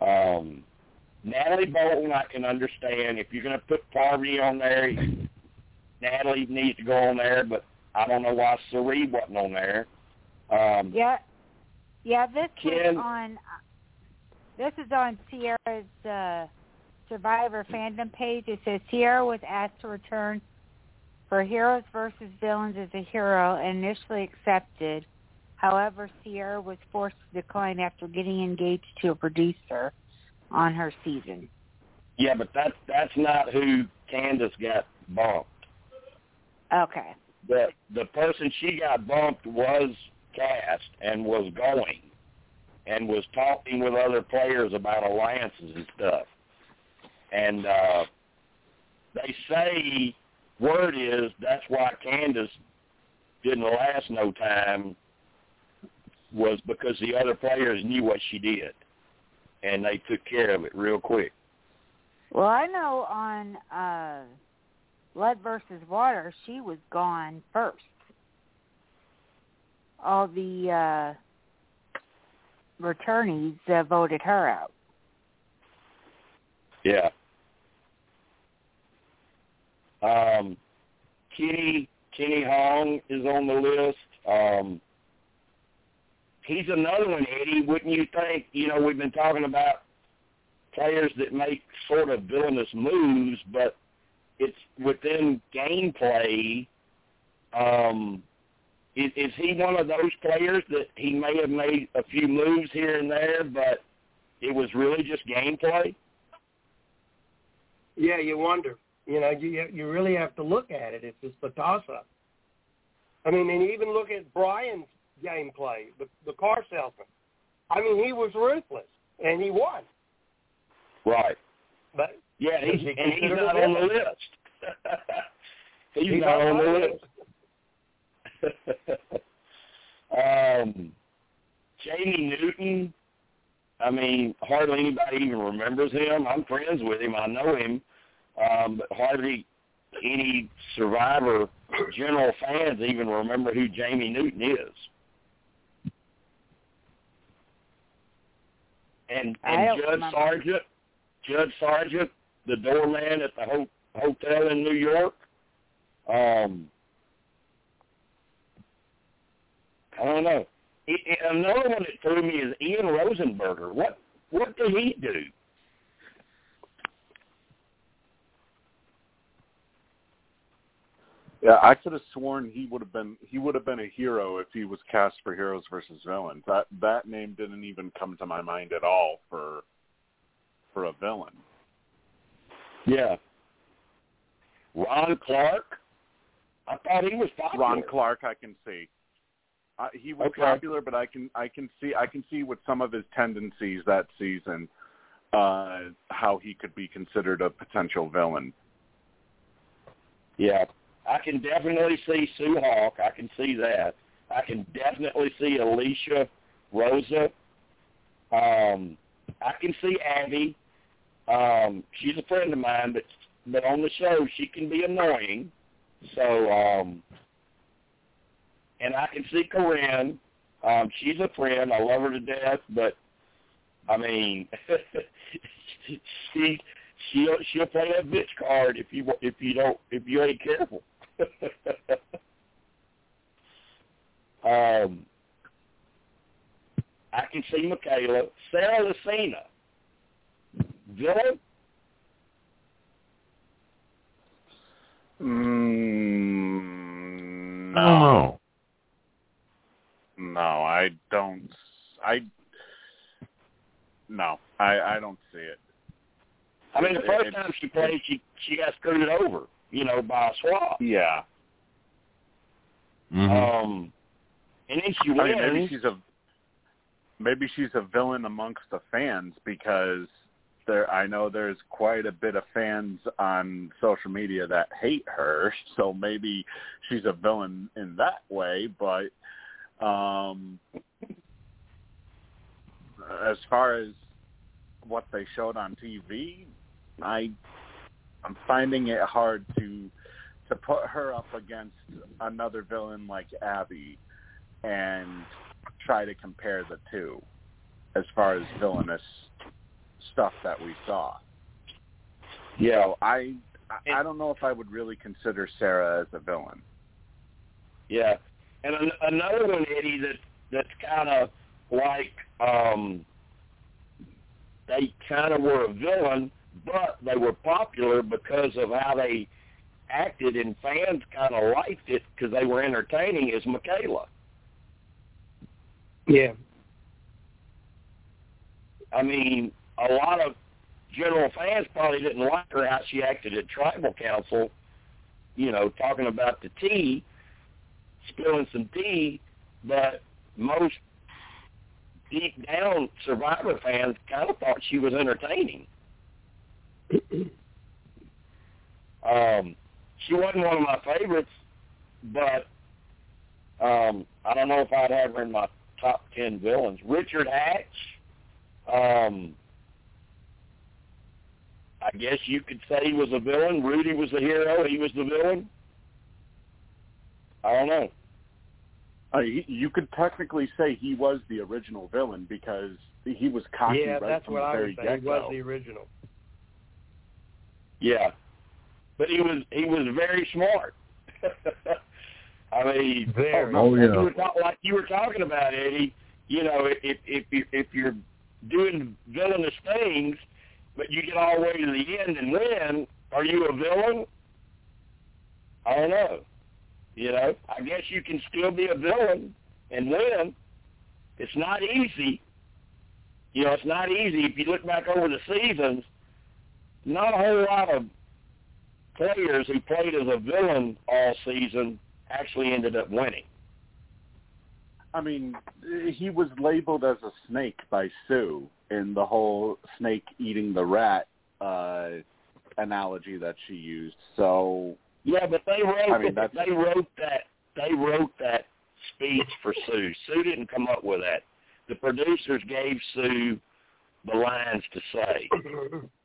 uh, um, Natalie Bolton, I can understand if you're going to put Parvati on there. Natalie needs to go on there, but I don't know why Cirie wasn't on there. Um, Yeah, yeah. This Ken- is on. This is on Sierra's uh, Survivor fandom page. It says Sierra was asked to return for Heroes versus Villains as a hero and initially accepted. However, Sierra was forced to decline after getting engaged to a producer on her season. Yeah, but that's that's not who Candice got bumped. Okay. The the person she got bumped was cast and was going and was talking with other players about alliances and stuff. And uh they say word is that's why Candice didn't last no time was because the other players knew what she did and they took care of it real quick. Well, I know on uh Blood versus Water, she was gone first. All the uh returnees uh, voted her out. Yeah. Um, Kenny Kenny Hoang is on the list. Um, he's another one, Eddie. Wouldn't you think? You know, we've been talking about players that make sort of villainous moves, but it's within gameplay. Um, is, is he one of those players that he may have made a few moves here and there, but it was really just gameplay? Yeah, you wonder. You know, you you really have to look at it. It's just a toss up. I mean, and even look at Brian's gameplay, the the car salesman. I mean, he was ruthless and he won. Right. But Yeah, he's, he and he's not on the list. he's, He's not not on the on the list. um, Jamie Newton. I mean, hardly anybody even remembers him. I'm friends with him. I know him, um, but hardly any Survivor general fans even remember who Jamie Newton is. And and Judd. Sergeant, Judd Sergeant, the doorman at the ho- hotel in New York. Um, I don't know. It, it, another one that threw me is Ian Rosenberger. What what did he do? Yeah, I could have sworn he would have been he would have been a hero if he was cast for Heroes versus Villains. That that name didn't even come to my mind at all for for a villain. Yeah. Ron Clark. I thought he was popular. Ron Clark, I can see. Uh, he was Okay. popular, but I can I can see I can see with some of his tendencies that season uh, how he could be considered a potential villain. Yeah. I can definitely see Sue Hawk. I can see that. I can definitely see Alicia Rosa. Um, I can see Abi. Um, she's a friend of mine, but but on the show she can be annoying. So um, and I can see Corinne. Um, she's a friend. I love her to death, but I mean, she she'll she'll play that bitch card if you if you don't if you ain't careful. um, I can see Michaela, Sarah Lacina, villain. Mm, no, know. no, I don't. I no, I I don't see it. I mean, the first it- time she played, she she got screwed over, you know, by a swap. Yeah, Mhm. Um, and then she I mean, maybe she's a maybe she's a villain amongst the fans because there I know there's quite a bit of fans on social media that hate her, so maybe she's a villain in that way, but um as far as what they showed on TV, I I'm finding it hard to to put her up against another villain like Abi and try to compare the two as far as villainous stuff that we saw. yeah, So I I don't know if I would really consider Sarah as a villain. yeah. And an, another one, Eddie, that that's kind of like um, they kind of were a villain, but they were popular because of how they acted, and fans kind of liked it because they were entertaining. Is Michaela? Yeah. I mean, a lot of general fans probably didn't like her how she acted at tribal council. You know, talking about the tea, spilling some tea, but most deep down Survivor fans kind of thought she was entertaining. um, she wasn't one of my favorites, but um, I don't know if I'd have her in my top ten villains. Richard Hatch, um, I guess you could say he was a villain. Rudy was the hero. He was the villain. I don't know. Uh, he, you could technically say he was the original villain because he was cocky yeah, right that's from what the I very would say. He was the original. Yeah, but he was he was very smart. I mean, Very. Oh, oh yeah. you were ta- like you were talking about Eddie. You know, if if you if you're doing villainous things, but you get all the way to the end and win, are you a villain? I don't know. You know, I guess you can still be a villain and win. It's not easy. You know, it's not easy. If you look back over the seasons, not a whole lot of players who played as a villain all season actually ended up winning. I mean, he was labeled as a snake by Sue in the whole snake eating the rat uh, analogy that she used. So Yeah, but they wrote I mean, that's- they wrote that they wrote that speech for Sue. Sue didn't come up with that. The producers gave Sue the lines to say.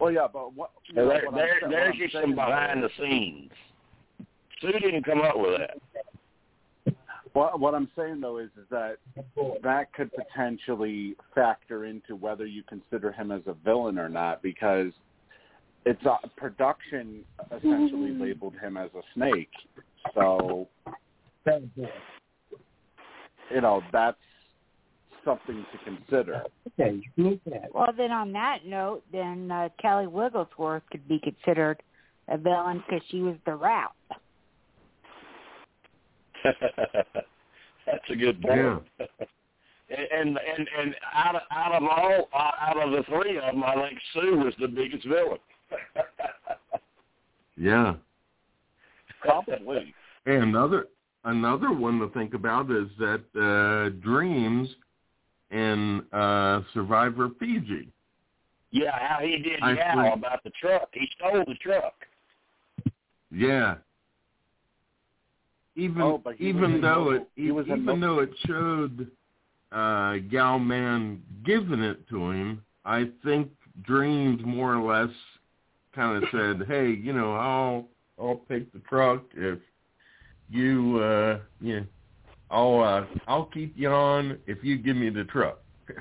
Well, yeah, but what? You know, there, what there, there's I'm just saying some behind though the scenes. Sue didn't come up with that. is- What, what I'm saying though is, is that that could potentially factor into whether you consider him as a villain or not, because it's uh, production essentially labeled him as a snake. So you know that's something to consider. Okay, you can look. Well, then on that note, then uh, Kelly Wiglesworth could be considered a villain because she was the route. That's a good point. and and and out of out of all uh, out of the three of them, I think Sue was the biggest villain. Yeah. Probably. And another another one to think about is that uh Dreamz in uh Survivor Fiji. yeah, how he did I yeah agree. about the truck. He stole the truck. Yeah. Even Oh, but even though the- it he was even the- though it showed uh Yau-Man giving it to him, I think Dreamz more or less kind of said, "Hey, you know, I'll I'll take the truck if you uh yeah, I'll uh I'll keep you on if you give me the truck."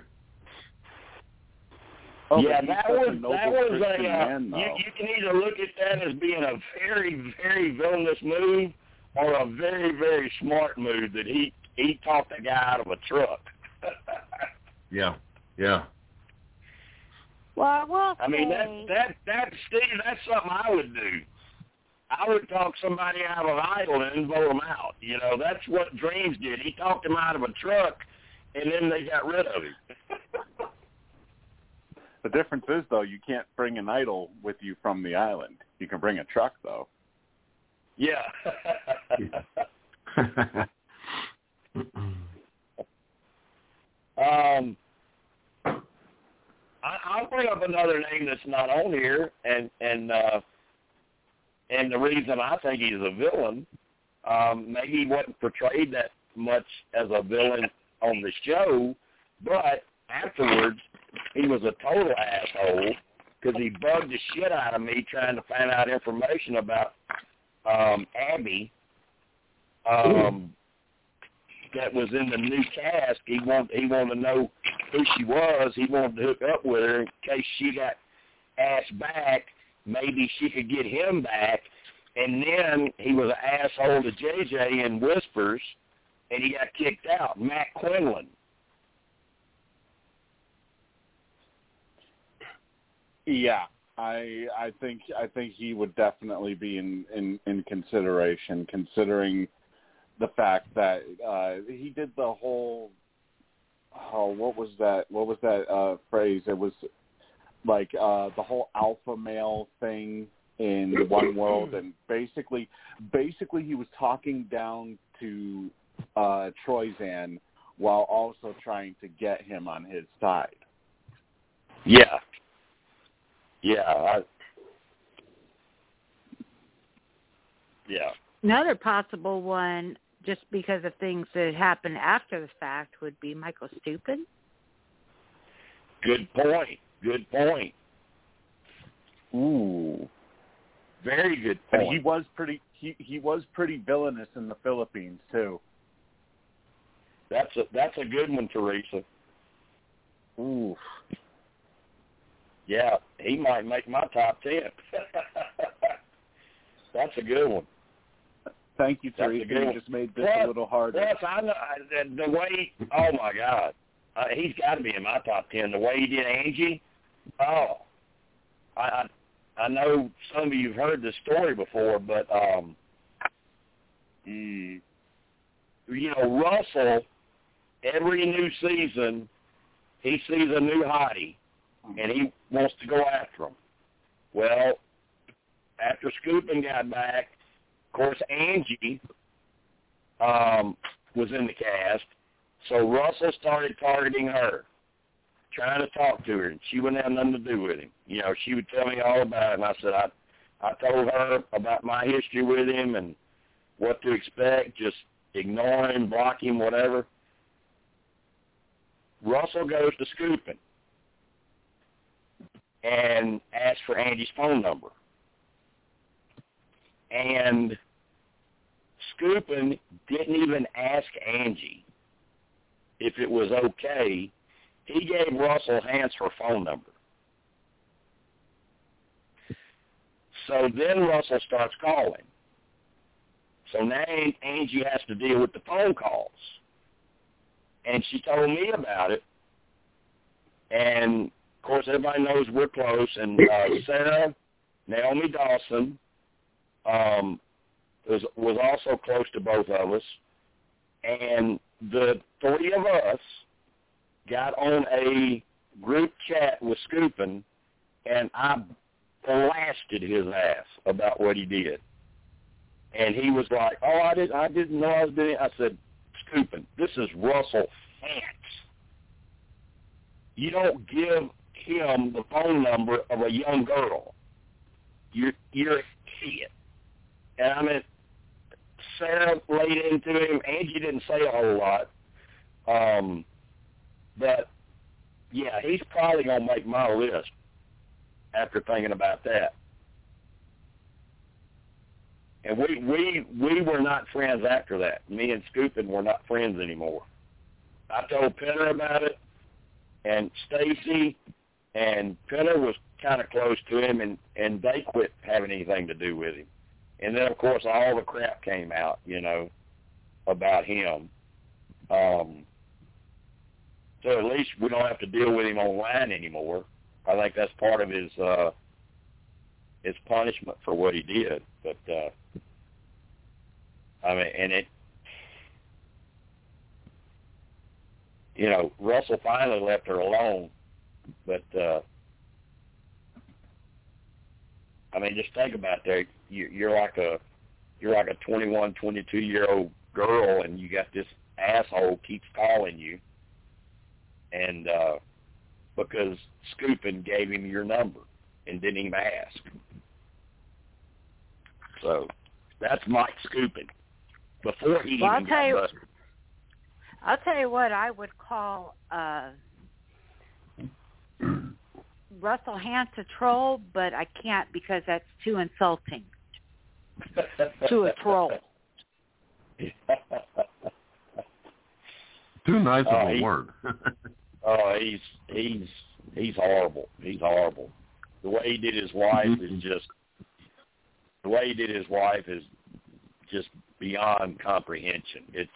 Oh, yeah, that was that was Christian a uh, man, you, you can either look at that as being a very very villainous move or a very very smart move that he he talked the guy out of a truck. yeah. Yeah. Well, I will I mean that that that Steve, that's something I would do. I would talk somebody out of idling and vote them out. You know, that's what Dreamz did. He talked him out of a truck, and then they got rid of him. The difference is though, you can't bring an idol with you from the island. You can bring a truck though. yeah. um, I, I'll bring up another name that's not on here, and and uh, and the reason I think he's a villain, um, maybe he wasn't portrayed that much as a villain on the show, but afterwards he was a total asshole because he bugged the shit out of me trying to find out information about um, Abby. Um, that was in the new cast. He wanted he wanted to know who she was. He wanted to hook up with her in case she got asked back. Maybe she could get him back. And then he was an asshole to JJ in Whispers, and he got kicked out. Matt Quinlan. Yeah, I I think I think he would definitely be in in, in consideration, considering the fact that uh, he did the whole. Oh, what was that? What was that uh, phrase? It was like uh, the whole alpha male thing in One World, and basically, basically he was talking down to uh, Troyzan while also trying to get him on his side. Yeah. Yeah. I, yeah. Another possible one, just because of things that happened after the fact, would be Michael Skupin. Good point. Good point. Ooh. Very good And point. he was pretty he he was pretty villainous in the Philippines too. That's a that's a good one, Teresa. Ooh. Yeah, he might make my top ten. that's a good one. Thank you, Teresa. You just made this Plus- a little harder. Plus, I know the way. Oh my God, uh, he's got to be in my top ten. The way he did Angie. Oh, I I, know some of you've heard this story before, but um, mm, you know Russell. Every new season, he sees a new hottie, and he wants to go after him. Well, after Skupin got back, of course Angie um, was in the cast, so Russell started targeting her, trying to talk to her, and she wouldn't have nothing to do with him. You know, she would tell me all about it, and I said I, I told her about my history with him and what to expect, just ignore him, block him, whatever. Russell goes to Skupin and asks for Angie's phone number. And Skupin didn't even ask Angie if it was okay. He gave Russell Hantz her phone number. So then Russell starts calling. So now Angie has to deal with the phone calls. And she told me about it. And of course everybody knows we're close and uh Sarah, Naomi Dawson, um was was also close to both of us. And the three of us got on a group chat with Skupin and I blasted his ass about what he did. And he was like, "Oh, I didn't, I didn't know I was doing." It. I said, "Skupin, this is Russell Hantz. You don't give him the phone number of a young girl. You're you're idiot." And I mean, Sarah laid into him. Angie didn't say a whole lot, um, but yeah, he's probably gonna make my list after thinking about that. And we we we were not friends after that. Me and Skupin were not friends anymore. I told Penner about it, and Stacy, and Penner was kind of close to him, and and they quit having anything to do with him. And then of course all the crap came out, you know, about him. Um, so at least we don't have to deal with him online anymore. I think that's part of his uh his punishment for what he did. But uh I mean and it you know, Russell finally left her alone, but uh I mean just think about that. You you're like a you're like a twenty one, twenty two year old girl and you got this asshole keeps calling you and uh because Skupin gave him your number and didn't even ask. So that's Mike Skupin. Before he Well, I'll even tell got you- busted. I'll tell you what I would call uh Russell Hantz a troll, but I can't because that's too insulting to a troll. Too nice Oh, of a he- word. oh, he's he's he's horrible. He's horrible. The way he did his wife Mhm. is just the way he did his wife is just beyond comprehension. It's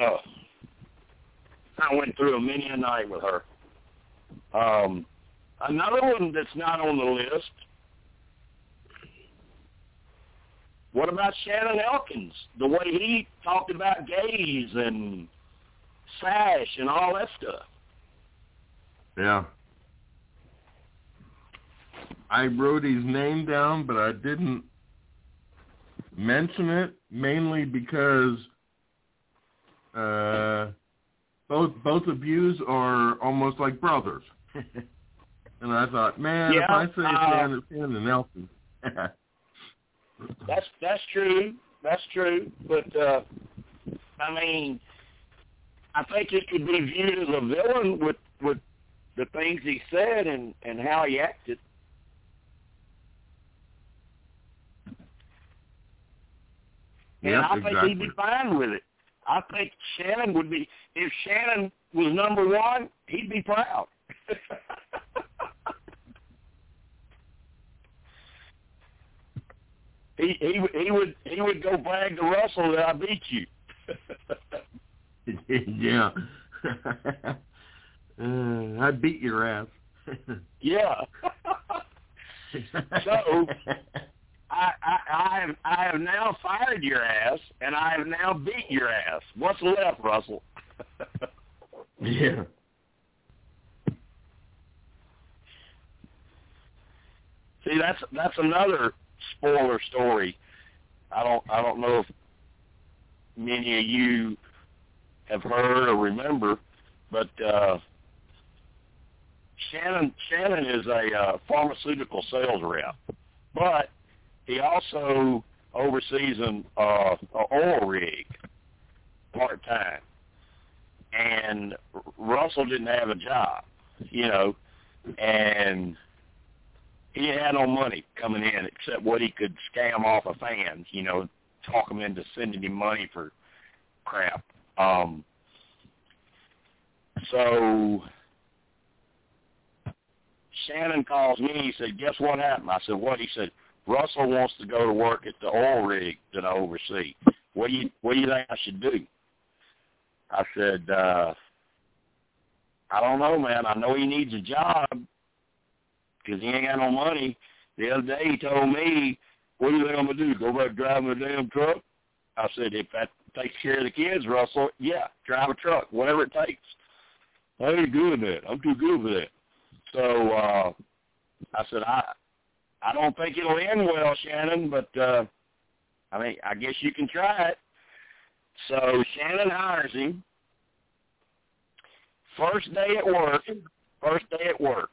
oh I went through a many a night with her. Um another one that's not on the list. What about Shannon Elkins? The way he talked about gays and Sash and all that stuff. Yeah. I wrote his name down, but I didn't mention it mainly because uh, both both of yous are almost like brothers. and I thought, man, Yeah, if I say uh, Shannon, Shannon Elkins. That's that's true. That's true. But uh I mean I think it could be viewed as a villain with with the things he said and and how he acted. And Yep, I think he'd be fine with it. I think Shannon would be if Shannon was number one, he'd be proud. he he he would he would go brag to Russell that I beat you. yeah. uh, I beat your ass. yeah. So- I, I I have I have now fired your ass and I have now beat your ass. What's left, Russell? yeah. See, that's that's another spoiler story. I don't I don't know if many of you have heard or remember, but uh, Shannon Shannon is a uh, pharmaceutical sales rep, but he also oversees an uh, a oil rig part time, and Russell didn't have a job, you know, and he had no money coming in except what he could scam off of fans, you know, talk them into sending him money for crap. Um, so Shannon calls me. He said, "Guess what happened?" I said, "What?" He said, "Russell wants to go to work at the oil rig that I oversee. What do you What do you think I should do?" I said, uh, "I don't know, man. I know he needs a job, because he ain't got no money. The other day he told me, what do you think I'm to do, go back driving a damn truck? I said, if that takes care of the kids, Russell, yeah, drive a truck, whatever it takes. I ain't doing that. I'm too good for that. So uh, I said, I I don't think it'll end well, Shannon, but uh, I mean, I guess you can try it. So Shannon hires him. First day at work, first day at work.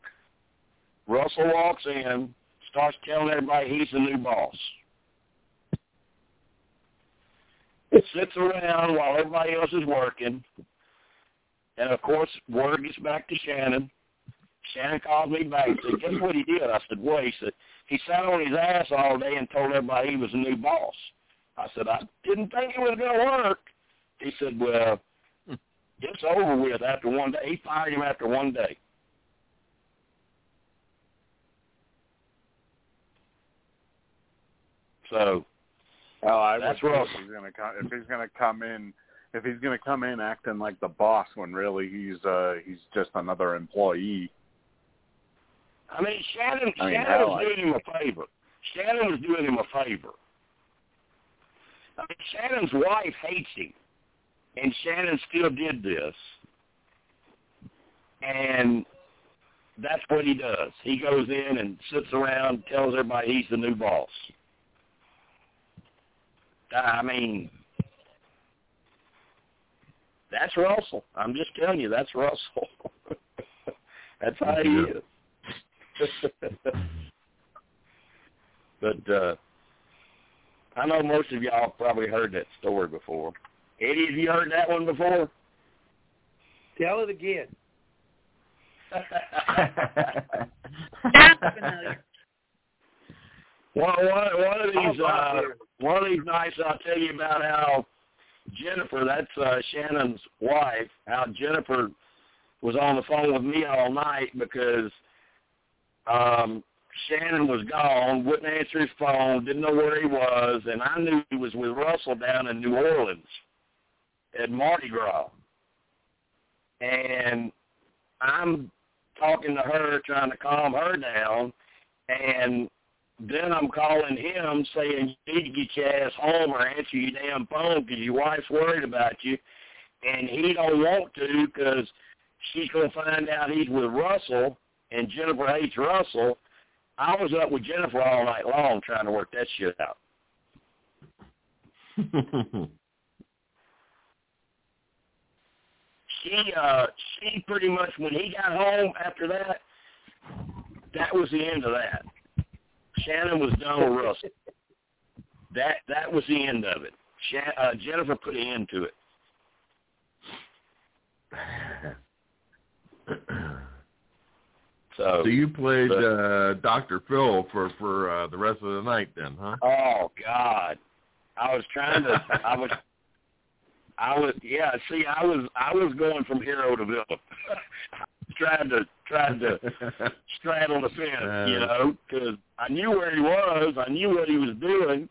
Russell walks in, starts telling everybody he's the new boss. It sits around while everybody else is working. And of course, word gets back to Shannon. Shannon calls me back and said, guess what he did? I said, what? He said, he sat on his ass all day and told everybody he was the new boss. I said, I didn't think it was going to work. He said, well, it's over with after one day. He fired him after one day. So Oh, I That's rough. if he's gonna come if he's gonna come in if he's gonna come in acting like the boss when really he's uh he's just another employee. I mean, Shannon, I mean, Shannon was doing him a favor. Shannon was doing him a favor. I mean, Shannon's wife hates him, and Shannon still did this. And that's what he does. He goes in and sits around, tells everybody he's the new boss. I mean, that's Russell. I'm just telling you, that's Russell. that's how he Yeah. is. but uh I know most of y'all probably heard that story before. Eddie, have you heard that one before? Tell it again. one, one, one of these Oh, uh, one of these nights I'll tell you about how Jennifer, that's uh, Shannon's wife, how Jennifer was on the phone with me all night because um Shannon was gone, wouldn't answer his phone, didn't know where he was, and I knew he was with Russell down in New Orleans at Mardi Gras. And I'm talking to her, trying to calm her down, and then I'm calling him saying you need to get your ass home or answer your damn phone because your wife's worried about you, and he don't want to because she's gonna find out he's with Russell and Jennifer hates Russell. I was up with Jennifer all night long trying to work that shit out. she uh she pretty much when he got home after that, that was the end of that. Shannon was done with Russell. That that was the end of it. Shan- uh, Jennifer put an end to it. So, So you played but- uh Dr. Phil for for uh, the rest of the night then, huh? oh God, I was trying to. I was. I was yeah. See, I was I was going from hero to villain. trying to trying to straddle the fence, you Uh. know, because I knew where he was, I knew what he was doing,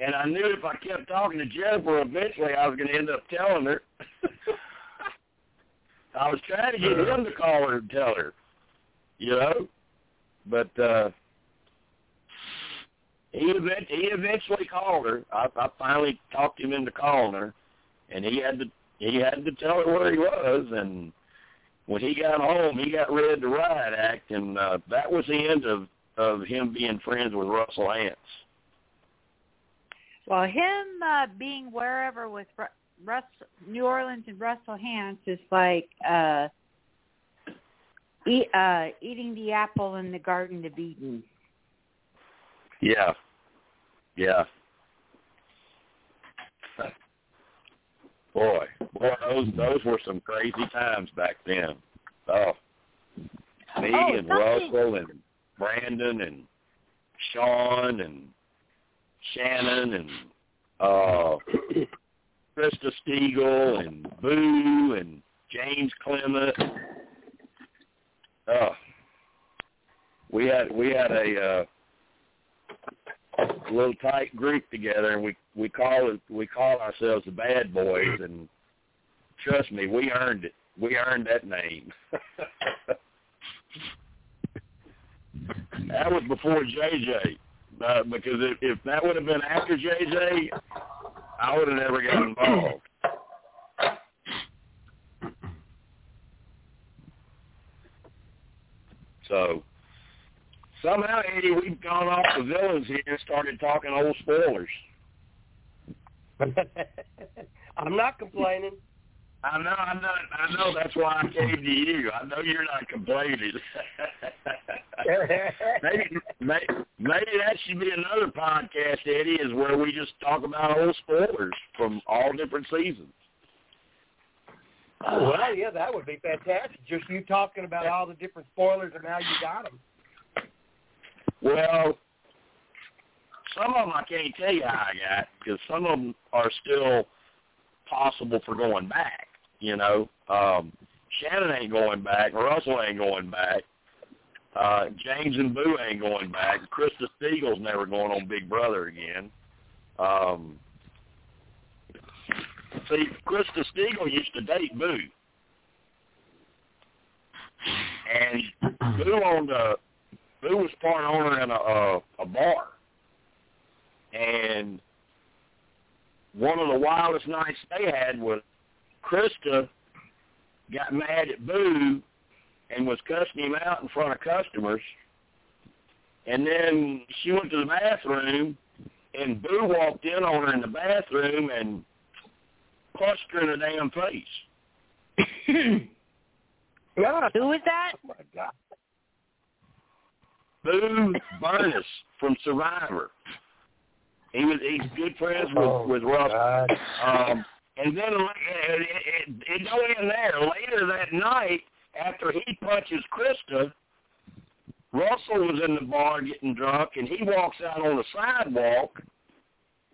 and I knew if I kept talking to Jennifer, eventually I was going to end up telling her. I was trying to get him to call her and tell her, you know, but uh he event, he eventually called her. I, I finally talked him into calling her, and he had to he had to tell her where he was, and when he got home, he got ready to riot act, and uh, that was the end of of him being friends with Russell Hantz. Well, him uh, being wherever with Russ, New Orleans and Russell Hantz is like uh, eat, uh, eating the apple in the Garden of Eden. Yeah, yeah. Boy, boy, those those were some crazy times back then. Oh, me Oh, and something- Russell and Brandon and Sean and Shannon and uh Krista Stegall and Boo and James Clement. Oh, we had we had a uh, little tight group together, and we we call it we call ourselves the Bad Boys, and trust me, we earned it. We earned that name. that was before JJ, uh, because if, if that would have been after JJ, I would have never got involved. So somehow, Eddie, we've gone off the villains here and started talking old spoilers. I'm not complaining. I know, I know, I know. That's why I came to you. I know you're not complaining. maybe, maybe, maybe that should be another podcast, Eddie, is where we just talk about old spoilers from all different seasons. Oh, well, yeah, that would be fantastic. Just you talking about all the different spoilers and how you got them. Well, some of them I can't tell you how I got because some of them are still possible for going back. You know, um, Shannon ain't going back. Russell ain't going back. Uh, James and Boo ain't going back. Krista Stegall's never going on Big Brother again. Um, see, Krista Stiegel used to date Boo, and Boo owned a Boo was part owner in a, a a bar, and one of the wildest nights they had was Krista got mad at Boo and was cussing him out in front of customers. And then she went to the bathroom, and Boo walked in on her in the bathroom and punched her in the damn face. Yeah. Who was that? Oh my God. Boo Bernis from Survivor. He was he's good friends with Oh, with Russell. God. Um, and then it, it, it, it don't end there. Later that night, after he punches Krista, Russell was in the bar getting drunk, and he walks out on the sidewalk,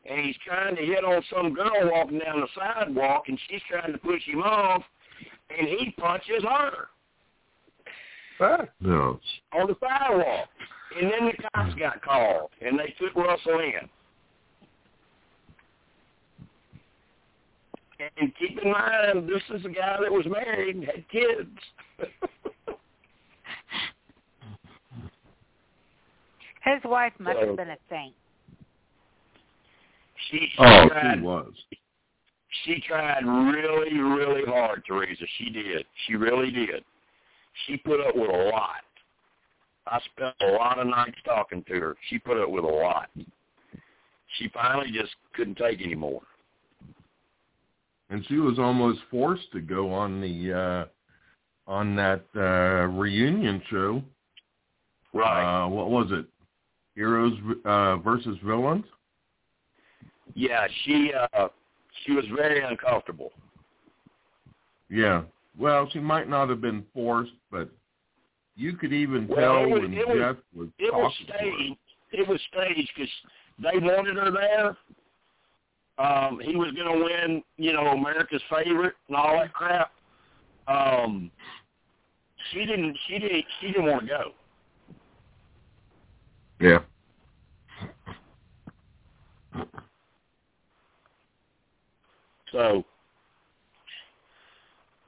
and he's trying to hit on some girl walking down the sidewalk, and she's trying to push him off, and he punches her Huh. No. on the sidewalk. And then the cops got called, and they took Russell in. And keep in mind, this is a guy that was married and had kids. His wife must so, have been a saint. She, oh, she oh, tried, she was. She tried really, really hard, Teresa. She did. She really did. She put up with a lot. I spent a lot of nights talking to her. She put up with a lot. She finally just couldn't take anymore. And she was almost forced to go on the uh on that uh reunion show. Right. Uh what was it? Heroes uh versus villains? yeah, she uh she was very uncomfortable. Yeah. Well, she might not have been forced, but you could even Well, tell was- when it was- Jeff was It was talking to her. staged. It was staged because they wanted her there. Um, he was going to win, you know, America's favorite and all that crap. Um, she didn't. She didn't. She didn't want to go. Yeah. So,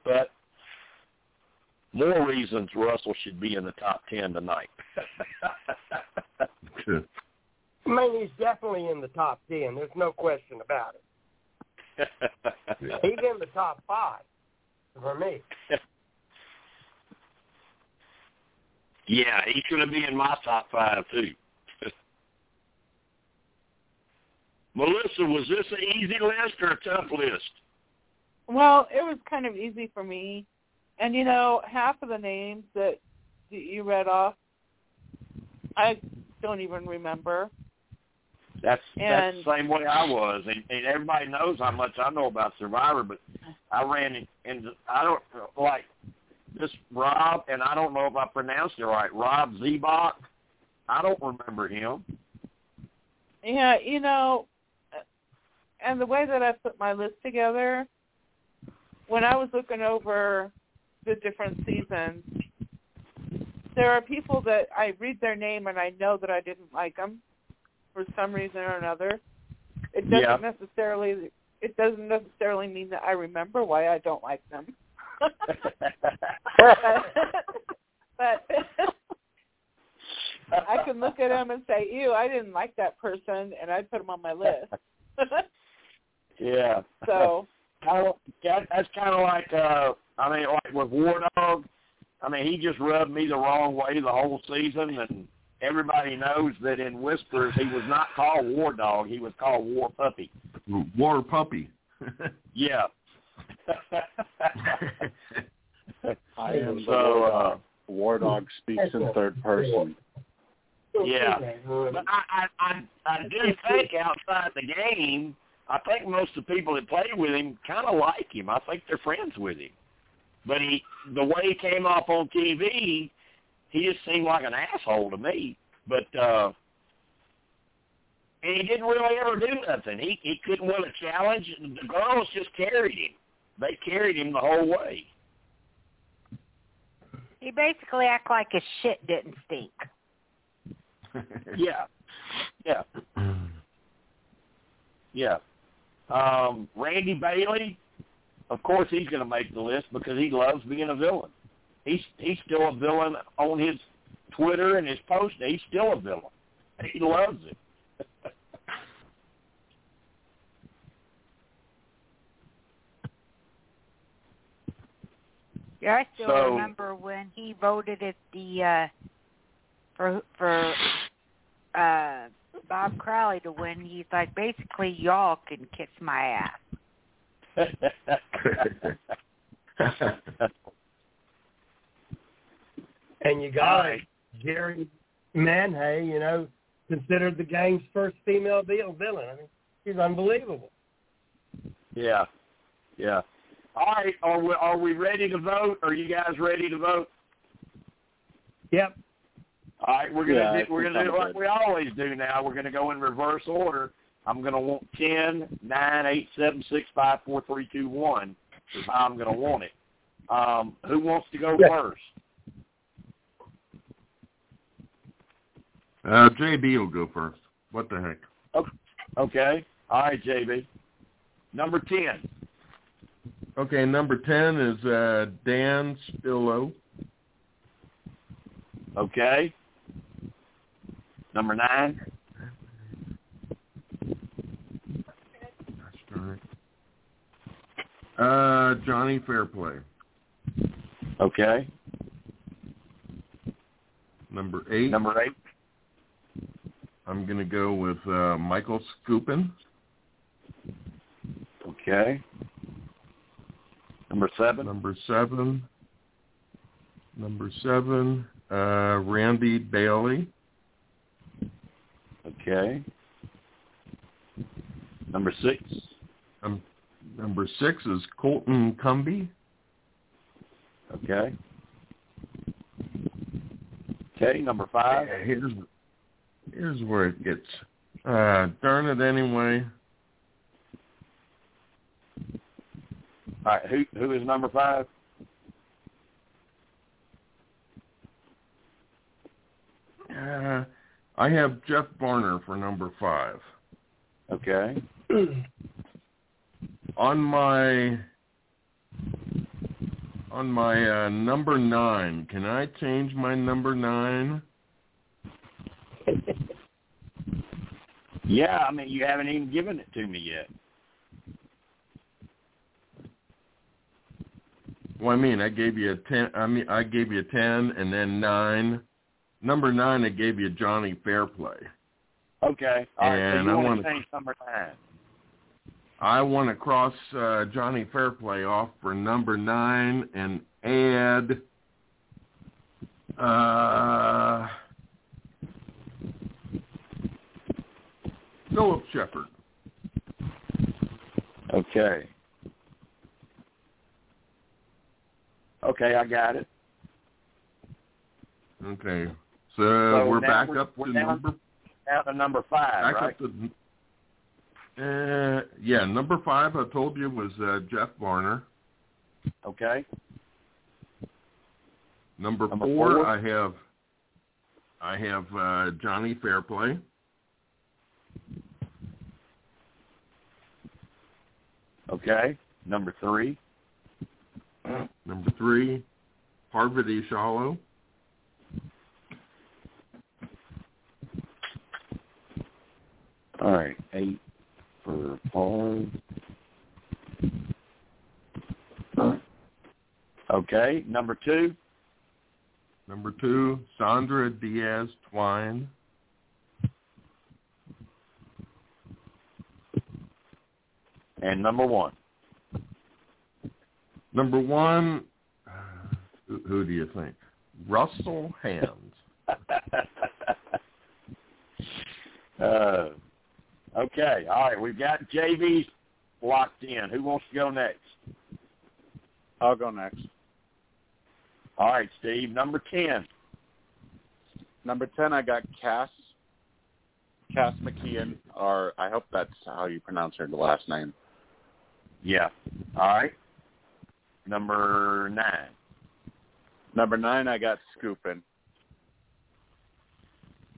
but more reasons Russell should be in the top ten tonight. I mean, he's definitely in the top ten. There's no question about it. He's in the top five for me. yeah, he's going to be in my top five too. Melissa, was this an easy list or a tough list? Well, it was kind of easy for me. And you know, half of the names that that you read off, I don't even remember. That's that's the same way I was, and, and everybody knows how much I know about Survivor. But I ran in, into I don't like this Rob, and I don't know if I pronounced it right. Rob Zebach. I don't remember him. Yeah, you know, and the way that I put my list together, when I was looking over the different seasons, there are people that I read their name and I know that I didn't like them for some reason or another. It doesn't Yeah. necessarily it doesn't necessarily mean that I remember why I don't like them. but I can look at them and say, "Ew, I didn't like that person," and I'd put them on my list. yeah. so of that, that's kind of like uh I mean like with War Dog. I mean he just rubbed me the wrong way the whole season, and everybody knows that in Whispers he was not called War Dog. He was called War Puppy. War puppy. Yeah. I am the So, War uh, Dog. War Dog speaks in third person. Yeah. But I, I, I, I do think outside the game, I think most of the people that play with him kind of like him. I think they're friends with him. But he, the way he came off on TV, he just seemed like an asshole to me. But uh and he didn't really ever do nothing. He he couldn't win a challenge. The girls just carried him. They carried him the whole way. He basically act like his shit didn't stink. Yeah. Yeah. Yeah. Um, Randy Bailey, of course he's going to make the list because he loves being a villain. He's he's still a villain on his Twitter and his post. He's still a villain. He loves it. Yeah, I still So- remember when he voted at the uh for for uh Bob Crowley to win. He's like, basically, y'all can kiss my ass. And you got it. Jerri Manthey, you know, considered the game's first female villain. I mean, she's unbelievable. yeah. Yeah. All right, are we are we ready to vote? Are you guys ready to vote? Yep. All right, we're gonna Yeah, do, we're gonna do I'm like good. we always do now. We're gonna go in reverse order. I'm gonna want ten, nine, eight, seven, six, five, four, three, two, one. Is how I'm gonna want it. Um, who wants to go Yeah. first? Uh, JB will go first. What the heck? Okay. All right, JB. Number ten. Okay, number 10 is uh, Dan Spilo. Okay. Number nine. Gosh darn it. Uh, Johnny Fairplay. Okay. Number eight. Number eight. I'm gonna go with uh, Michael Skupin. Okay. Number seven. Number seven. Number seven. Uh, Randy Bailey. Okay. Number six. Um, number six is Colton Cumbie. Okay. Okay. Number five. Here's here's where it gets. Uh, darn it anyway. All right. Who who is number five? Uh, I have Jeff Varner for number five. Okay. On my on my uh, number nine, can I change my number nine? Yeah. I mean, you haven't even given it to me yet. Well, I mean, I gave you a ten. I mean, I gave you a ten, and then nine. Number nine, I gave you Johnny Fairplay. Okay. All right. And so you I want to change number nine? I want to cross uh, Johnny Fairplay off for number nine and add uh, Phillip Sheppard. Okay. Okay, I got it. Okay, so, So we're back we're- up to down- number Now to number five, back right? up to uh, yeah number five. I told you was uh, Jeff Varner. Okay. Number, Number four, four. I have I have uh, Johnny Fairplay. Okay. Number three. Number three, Parvati Shallow. All right. Eight for Paul. Okay. Number two. Number two, Sandra Diaz Twine. And number one. Number one, who, who do you think? Russell Hantz. uh, okay. All right. We've got JVs locked in. Who wants to go next? I'll go next. All right, Steve. Number 10. Number ten, I got Kass. Kass McKeon, or I hope that's how you pronounce her last name. Yeah. All right. Number 9. Number nine, I got Skupin.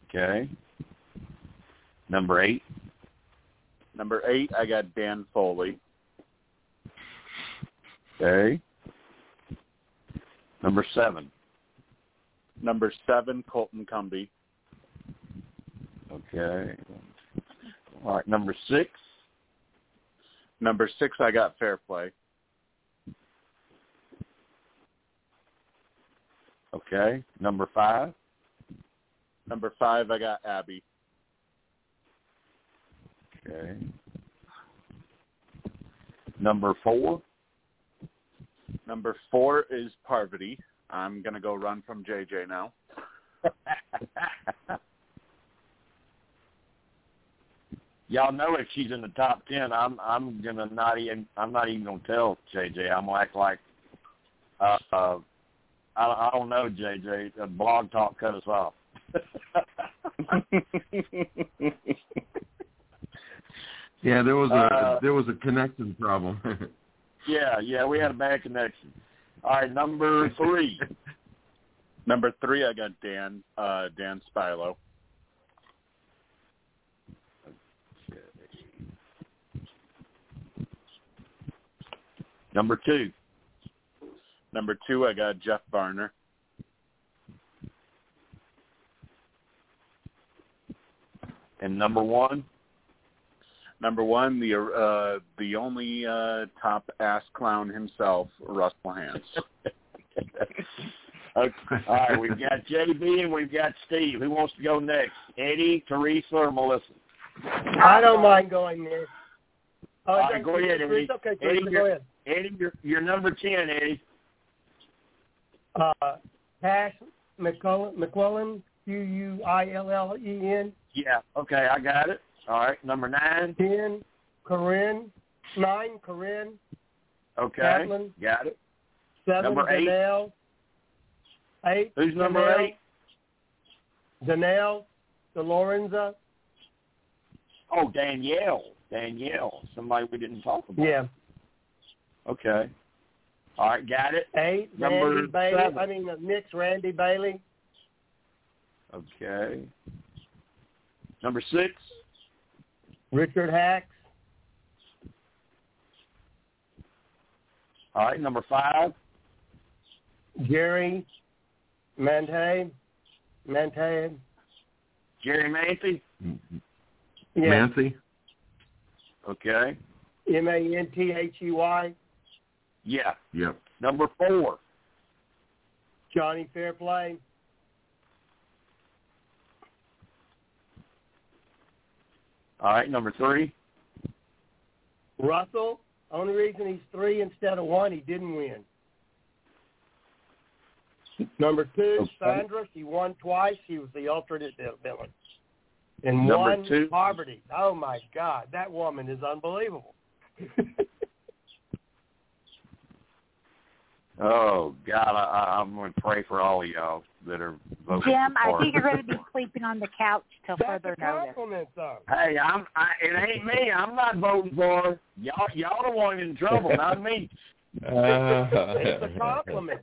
Okay. Number 8. Number eight, I got Dan Foley. Okay. Number 7. Number seven, Colton Cumbie. Okay. All right. Number 6. Number six, I got fair play. Okay. Number 5. Number five, I got Abi. Okay. Number 4. Number four is Parvati. I'm gonna go run from JJ now. Y'all know if she's in the top ten, I'm I'm gonna not even I'm not even gonna tell JJ. I'm gonna act like uh, uh I I don't know JJ. The blog talk cut us off. Yeah, there was a Uh, there was a connection problem. yeah, yeah, we had a bad connection. All right, number three. Number three, I got Dan uh, Dan Spilo. Number two. Number two, I got Jeff Varner. And number one? Number one, the uh, the only uh, top ass clown himself, Russell Hantz. okay. All right, we've got JB and we've got Steve. Who wants to go next? Eddie, Teresa, or Melissa? I don't mind going there. Oh, All right, go ahead, Eddie. It's okay, Eddie, Teresa, go ahead. Eddie, you're, you're number 10, Eddie. Uh, Cash McCullen, McQuillen, Q-U-I-L-L-E-N, Yeah, okay, I got it. All right, number 9. 10, Corinne, 9, Corinne, Okay, Kaplan. got it. 7, Number eight. Danelle, 8, Who's number Danelle, 8? Danelle, DiLorenzo, Oh, Danielle. Danielle, somebody we didn't talk about. yeah, Okay. All right, got it. 8, Number Randy Bailey, seven. I mean, uh, Nick's Randy Bailey, Okay. Number 6. Richard Hatch, All right, number 5. Jerry Mante, Mante, Jerry Mancy. yeah, Mancy? Okay. M-A-N-T-H-E-Y, Yeah. Yep. Number 4. Johnny Fairplay, All right, number 3. Russell. Only reason he's three instead of one, he didn't win. Number two, Okay. Sandra. She won twice. She was the alternate villain. And Number one, two. Parvati. Oh my God, that woman is unbelievable. Oh God, I, I, I'm going to pray for all of y'all that are voting. Jim, for I think you're going to be sleeping on the couch till That's further a notice. compliment, though. Hey, I'm. I, it ain't me. I'm not voting for her. y'all. Y'all the one in trouble, not me. It's a compliment.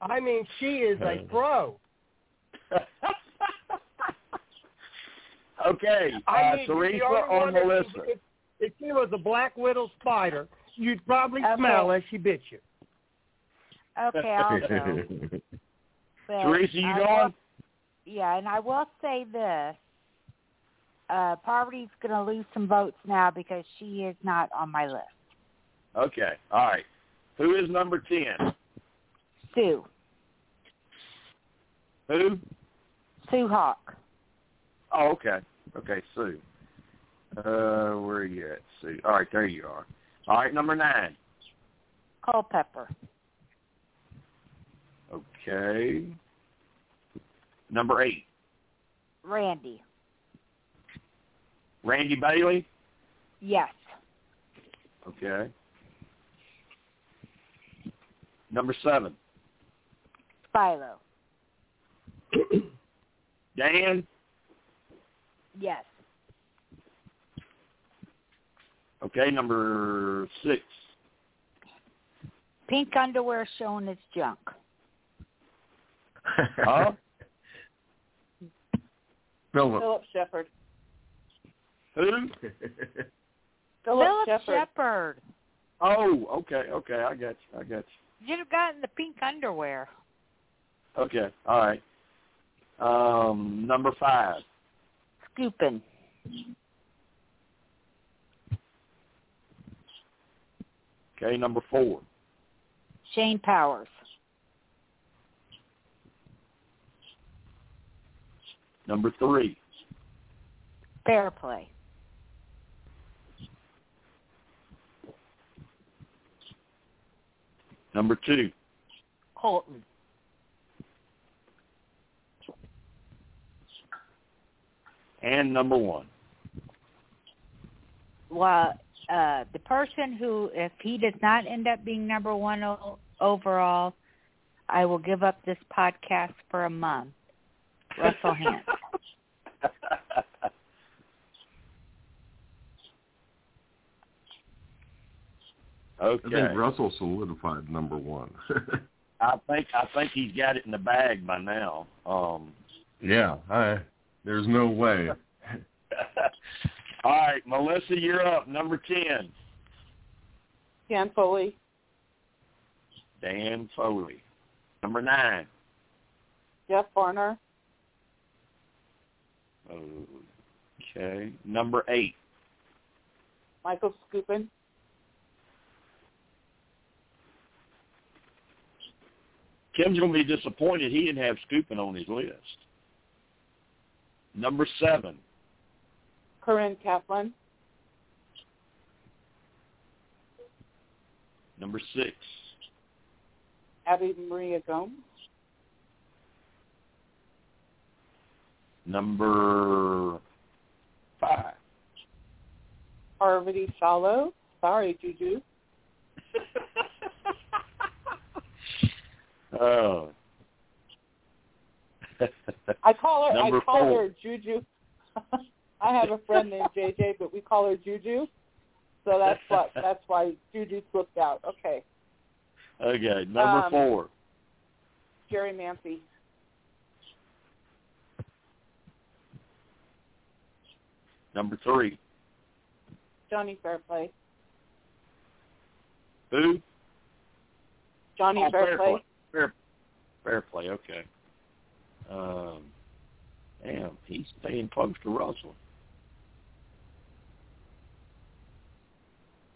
I mean, she is a pro. okay, I uh, mean, Teresa the only or Melissa? If, if she was a black widow spider, you'd probably Okay. smell as she bit you. Okay, I'll go. But Teresa, you I going? will- yeah, and I will say this. Uh, Parvati's going to lose some votes now because she is not on my list. Okay, all right. Who is number ten? Sue. Who? Sue Hawk. Oh, okay. Okay, Sue. Uh, where are you at, Sue? All right, there you are. All right, number nine. Culpepper. Okay. Number eight. Randy. Randy Bailey. Yes. Okay. Number seven. Philo. Dan. Yes. Okay, number six. Pink underwear showing its junk. Huh? Philip. Phillip Sheppard. Who? Philip, Phillip Sheppard. Sheppard. Oh, okay, okay. I got you. I got You'd have gotten the pink underwear. Okay, all right. Um, number five. Skupin. Okay, number four. Shane Powers. Number three. Fair play. Number two. Colton. And number one. Well, uh, the person who, if he does not end up being number one o- overall, I will give up this podcast for a month. Russell Hantz. I think Russell solidified number one. I think I think he's got it in the bag by now. Um, yeah, I. There's no way. all right, Melissa, you're up. Number ten. Dan Foley. Dan Foley. Number nine. Jeff Varner. Okay. Number eight. Michael Skupin. Kim's going to be disappointed he didn't have Skupin on his list. Number seven. Corinne Kaplan. Number six. Abby Maria Gomes. Number five. Parvati Shallow. Sorry, Juju. oh. I call her. I call four. her Juju. I have a friend named JJ, but we call her Juju. So that's what. That's why Juju slipped out. Okay, Okay. Number Um, four. Jerry Mancy. Number three. Johnny Fairplay. Who? Johnny Oh, Fairplay. Fairplay. Fair, fair play. Okay. Um, damn, he's staying close to Russell.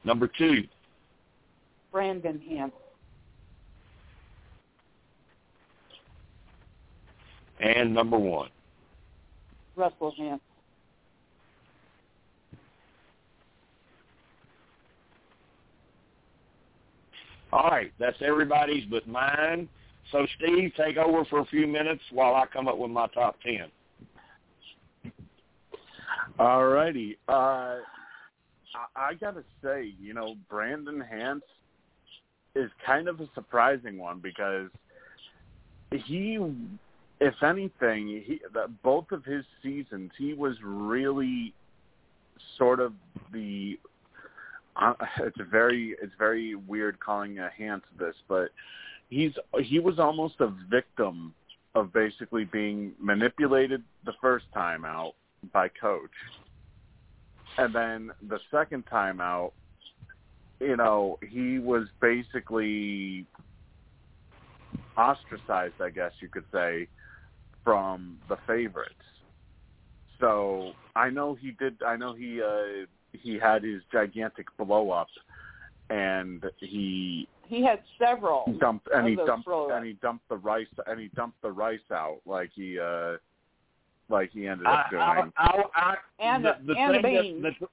Number two. Brandon Hantz. And number one. Russell Hantz. All right, that's everybody's but mine. So Steve, take over for a few minutes while I come up with my top ten. All righty. Uh, I, I gotta say, you know, Brandon Hantz is kind of a surprising one because he, if anything, he both of his seasons, he was really sort of the. Uh, it's very it's very weird calling a Hantz this, but he's he was almost a victim of basically being manipulated the first time out by coach. And then the second time out, you know, he was basically ostracized, I guess you could say, from the favorites. So I know he did. I know he uh, he had his gigantic blow up, and he He had several. dumped and he dumped blow-ups. and he dumped the rice and he dumped the rice out like he uh like he ended up I, doing. I, I, I, And the, the- the and thing beans. that, the,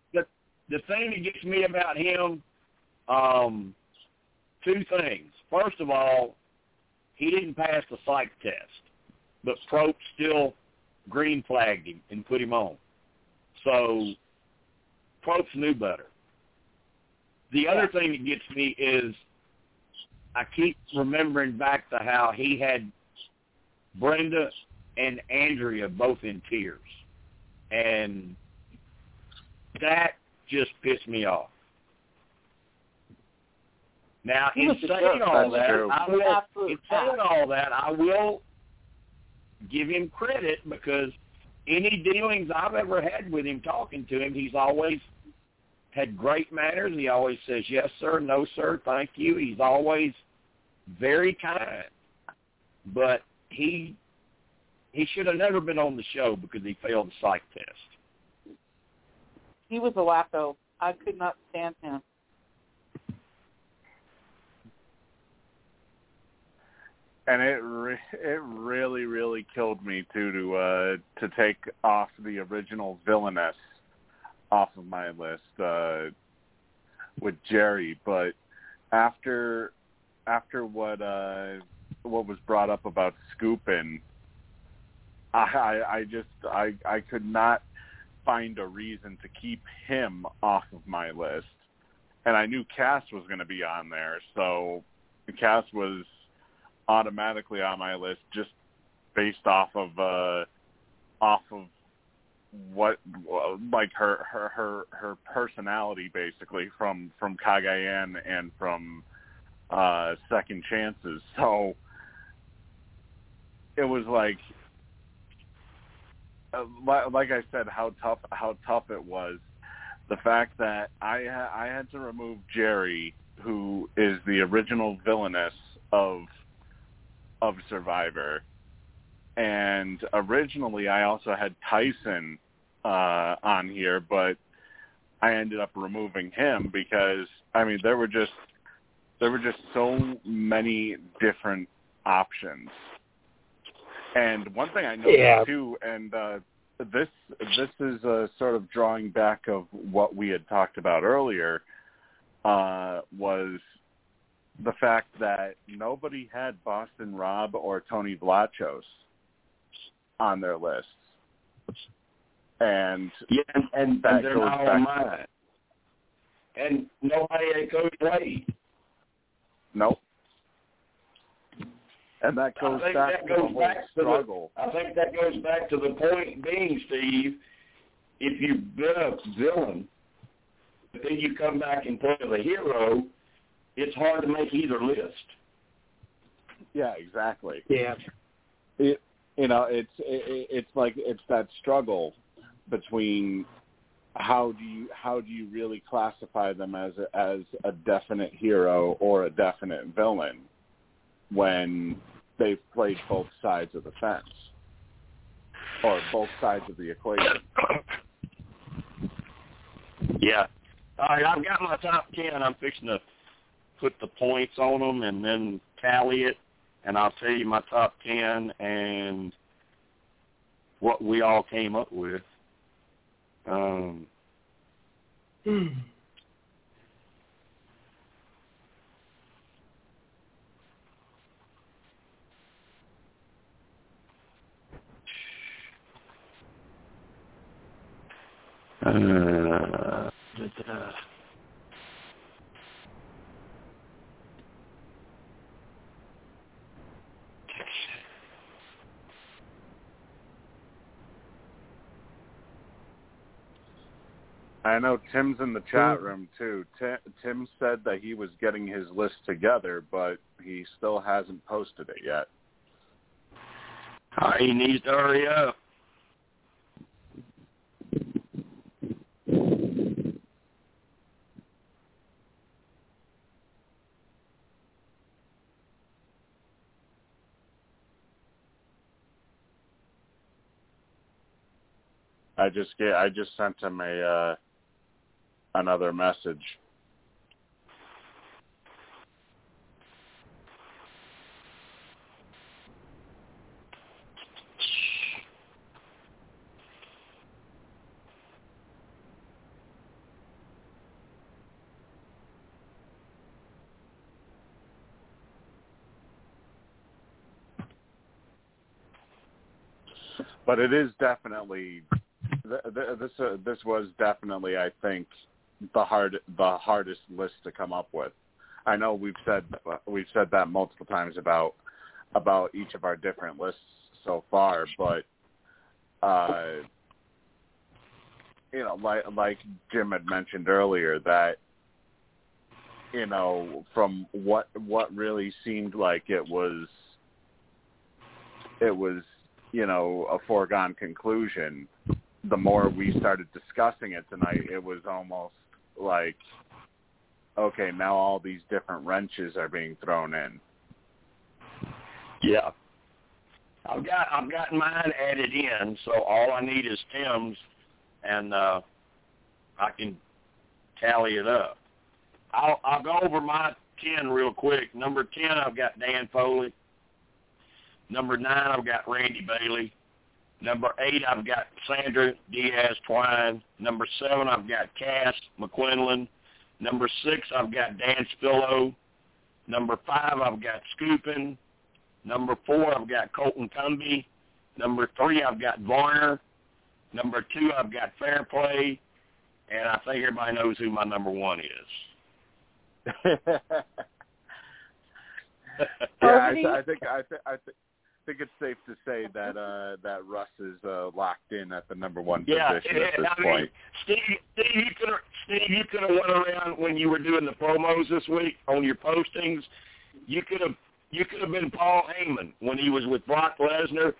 the, the thing that gets me about him, um, two things. First of all, he didn't pass the psych test, but Probst still green flagged him and put him on. So Probst knew better. The other thing that gets me is I keep remembering back to how he had Brenda and Andrea both in tears. And that just pissed me off. Now, in saying all that. I will, in saying all that, I will give him credit because any dealings I've ever had with him talking to him, he's always had great manners. He always says, yes, sir, no, sir, thank you. He's always very kind. But he he should have never been on the show because he failed the psych test. He was a wacko. I could not stand him. and it re- it really really killed me too to uh to take off the original villainess off of my list uh with Jerri but after after what uh what was brought up about Skupin I I, I just I I could not find a reason to keep him off of my list. And I knew Kass was going to be on there so Kass was automatically on my list just based off of uh off of what like her her her her personality basically from from Cagayan and from uh second chances so it was like uh, like I said how tough how tough it was the fact that I I had to remove Jerri who is the original villainess of of Survivor. And originally I also had Tyson uh, on here, but I ended up removing him because I mean there were just there were just so many different options. And one thing I noticed Yeah. too, and uh, this this is uh, sort of drawing back of what we had talked about earlier, uh, was the fact that nobody had Boston Rob or Tony Vlachos on their lists. And Yeah, and, and, That and they're goes not back- on mine. And nobody at Coach Wade. nope. And that I goes think back that to the goes whole back to the- struggle. I think that goes back to the point being, Steve, if you've been a villain, but then you come back and play the hero, it's hard to make either list. Yeah, exactly. Yeah. It, you know, it's it, it's like it's that struggle between how do you how do you really classify them as a, as a definite hero or a definite villain when they've played both sides of the fence or both sides of the equation. Yeah. All right, I've got my top ten. I'm fixing to put the points on them and then tally it, and I'll tell you my top ten and what we all came up with. Um, uh, da-da. I know Tim's in the chat room too. Tim, Tim said that he was getting his list together, but he still hasn't posted it yet. Uh, he needs to hurry up. I just get I just sent him a uh another message. But it is definitely th- th- this uh, this was definitely I think the hard the hardest list to come up with. I know we've said we've said that multiple times about about each of our different lists so far, but uh, you know, like like Jim had mentioned earlier, that you know, from what what really seemed like it was it was you know a foregone conclusion the more we started discussing it tonight, it was almost like, okay, now all these different wrenches are being thrown in. Yeah. I've got I've got mine added in, so all I need is Tim's, and uh, I can tally it up. I'll I'll go over my ten real quick. Number ten, I've got Dan Foley. Number nine, I've got Randy Bailey. Number eight, I've got Sandra Diaz Twine. Number seven, I've got Kass McQuinlan. Number six, I've got Dan Spilo. Number five, I've got Skupin. Number four, I've got Colton Cumbie. Number three, I've got Varner. Number two, I've got Fair Play. And I think everybody knows who my number one is. yeah, I, Over to. I think I, th- I th- think it's safe to say that uh, that Russ is uh, locked in at the number one Yeah, position yeah, at this I mean, point. Steve, Steve, you could have Steve, you could have went around when you were doing the promos this week on your postings. You could have you could have been Paul Heyman when he was with Brock Lesnar.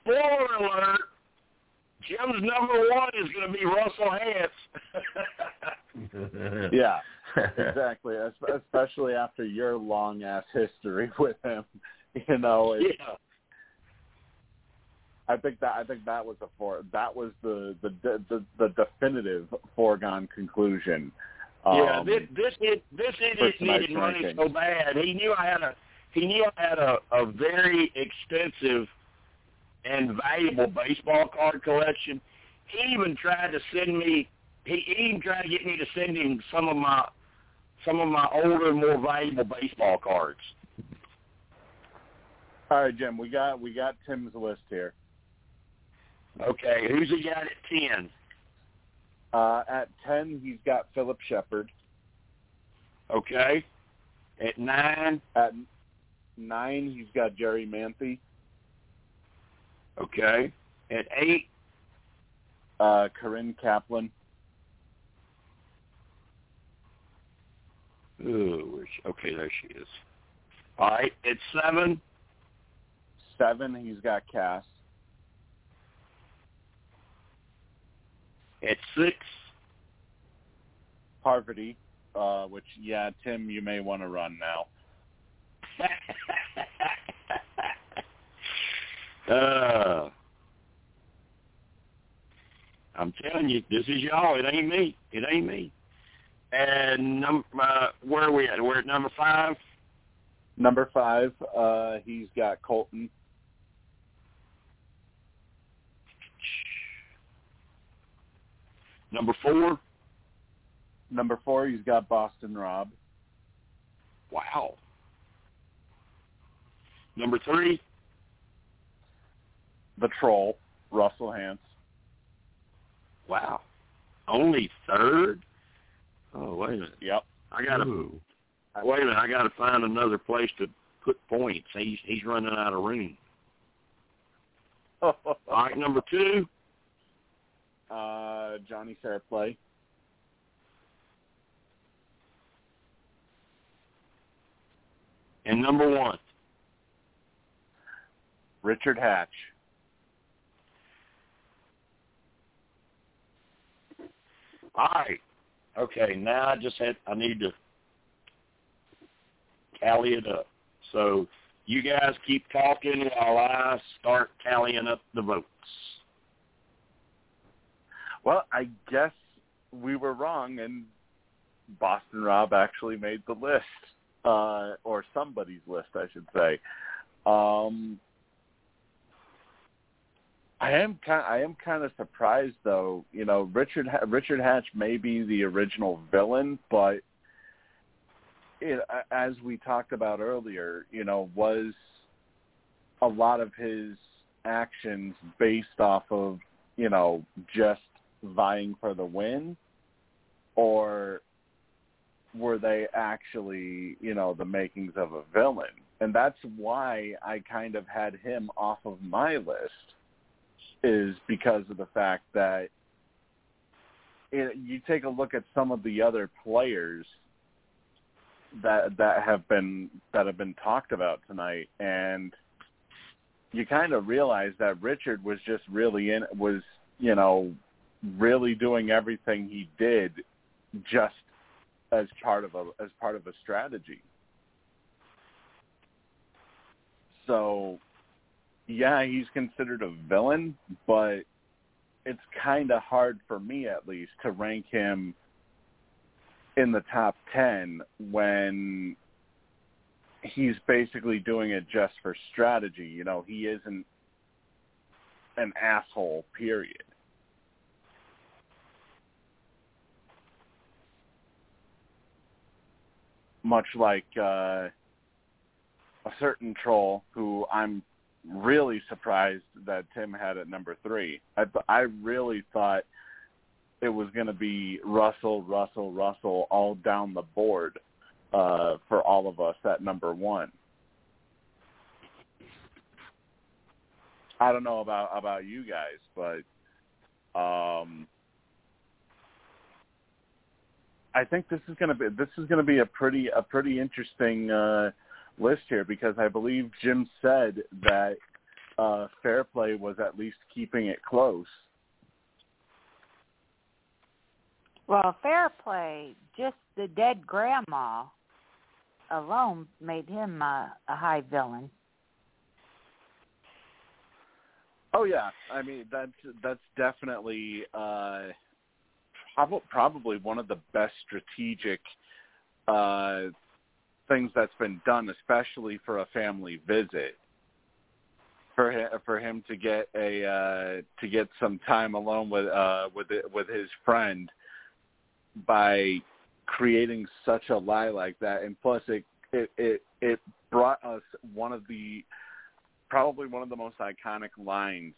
Spoiler alert: Jim's number one is going to be Russell Hantz. Yeah, exactly. Especially after your long ass history with him, you know. It's, yeah, I think that I think that was the for that was the the the, the definitive foregone conclusion. Um, yeah, this this it, this idiot needed money rankings. so bad. He knew I had a he knew I had a, a very extensive and valuable baseball card collection. He even tried to send me. He even tried to get me to send him some of my some of my older, more valuable baseball cards. All right, Jim, we got we got Tim's list here. Okay, who's he got at ten? Uh, at ten, he's got Phillip Sheppard. Okay, at nine. At nine, he's got Jerri Manthey. Okay, at eight. Uh, Corinne Kaplan. Ooh, okay, there she is. All right, at seven. Seven, he's got Kass. At six. Parvati, uh, which yeah, Tim, you may want to run now. uh, I'm telling you, this is y'all. It ain't me. It ain't me. And num- uh, where are we at? We're at number five. Number five, uh, he's got Colton. Number four. Number four, he's got Boston Rob. Wow. Number three. The Troll, Russell Hantz. Wow. Only third. Oh wait a minute. Yep. I gotta Ooh. wait a minute. I gotta find another place to put points. He's he's running out of room. All right, number two. Uh, Johnny Fairplay. And number one. Richard Hatch. All right. Okay, now I just had I need to tally it up. So you guys keep talking while I start tallying up the votes. Well, I guess we were wrong, and Boston Rob actually made the list, uh, or somebody's list, I should say. Um, I am kind. I am kind of surprised, though. You know, Richard Richard Hatch may be the original villain, but it, as we talked about earlier, you know, was a lot of his actions based off of you know just vying for the win, or were they actually you know the makings of a villain? And that's why I kind of had him off of my list is because of the fact that it, you take a look at some of the other players that that have been that have been talked about tonight, and you kind of realize that Richard was just really in was you know really doing everything he did just as part of a as part of a strategy. So yeah, he's considered a villain, but it's kind of hard for me at least to rank him in the top 10 when he's basically doing it just for strategy. You know, he isn't an asshole, period. Much like uh, a certain troll who I'm really surprised that Tim had at number three. I I really thought it was going to be Russell, Russell, Russell all down the board uh, for all of us at number one. I don't know about about you guys, but um, I think this is going to be this is going to be a pretty a pretty interesting. Uh, list here because I believe Jim said that uh, fair play was at least keeping it close. Well, fair play, just the dead grandma alone made him uh, a high villain. Oh yeah, I mean that's that's definitely uh, prob- probably one of the best strategic uh, things that's been done, especially for a family visit. For him, for him to get a uh, to get some time alone with uh, with it, with his friend by creating such a lie like that, and plus it it it, it brought us one of the probably one of the most iconic lines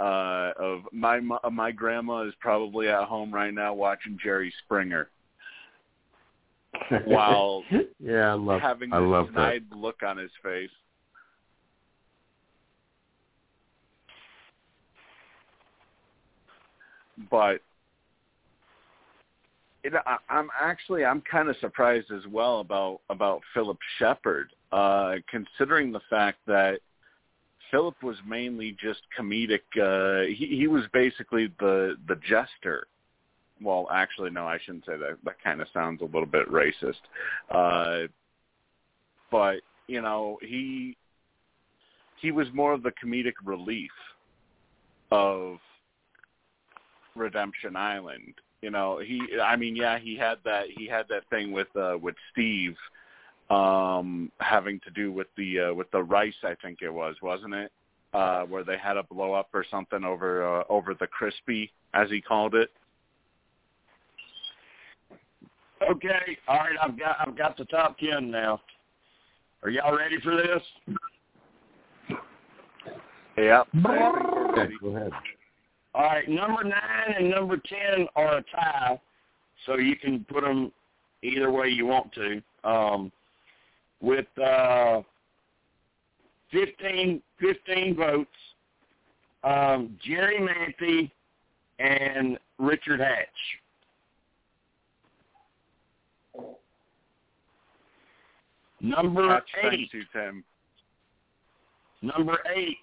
uh of my my grandma is probably at home right now watching Jerry Springer while yeah, I love having I this love that. look on his face. But it, I, I'm actually I'm kind of surprised as well about about Phillip Sheppard, uh, considering the fact that Phillip was mainly just comedic. Uh, he, he was basically the the jester. Well, actually, no, I shouldn't say that. That kind of sounds a little bit racist. Uh, but you know, he he was more of the comedic relief of Redemption Island. You know, he I mean, yeah, he had that he had that thing with uh with Steve um having to do with the uh with the rice I think it was, wasn't it? Uh where they had a blow up or something over uh, over the crispy as he called it. Okay, all right, I've got I've got the top ten now. Are y'all ready for this? Yep. Okay, go ahead. All right, number nine and number ten are a tie, so you can put them either way you want to. Um, with uh, 15, 15 votes, um, Jerri Manthey and Richard Hatch. Number eight. Tim. Number eight,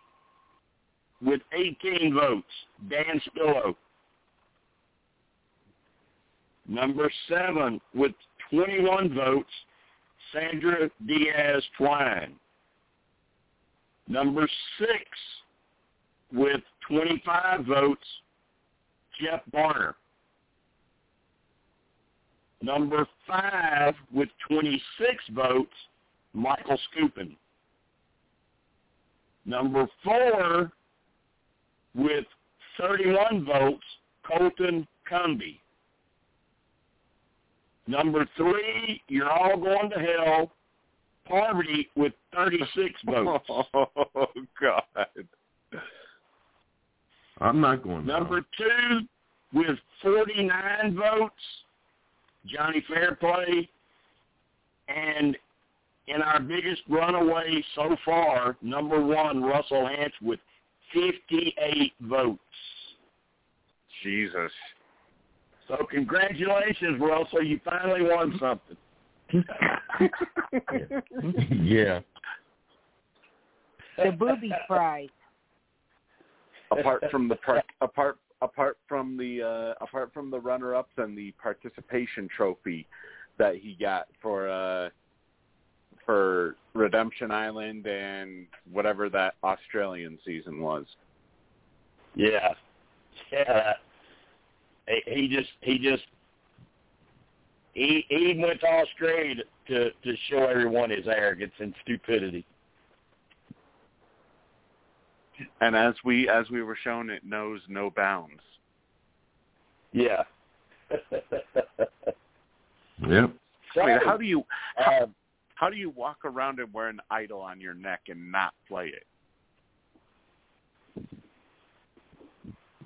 with 18 votes, Dan Spilo. Number seven, with 21 votes, Sandra Diaz Twine. Number six, with 25 votes, Jeff Varner. Number five, with 26 votes, Michael Skupin. Number four, with 31 votes, Colton Cumbie. Number three, you're all going to hell, Parvati with 36 votes. Oh God. I'm not going. Number two, with 49 votes, Johnny Fairplay. And in our biggest runaway so far, number one, Russell Hantz with 58 votes. Jesus. So congratulations, Russell. You finally won something. yeah. The booby prize. apart from the par- apart apart from the uh apart from the runner ups and the participation trophy that he got for uh for Redemption Island and whatever that Australian season was. Yeah, yeah. He, he just he just he he went to Australia to to show everyone his arrogance and stupidity. And as we as we were shown it knows no bounds. Yeah. Yep. so, I mean, how do you how, uh, how do you walk around and wear an idol on your neck and not play it?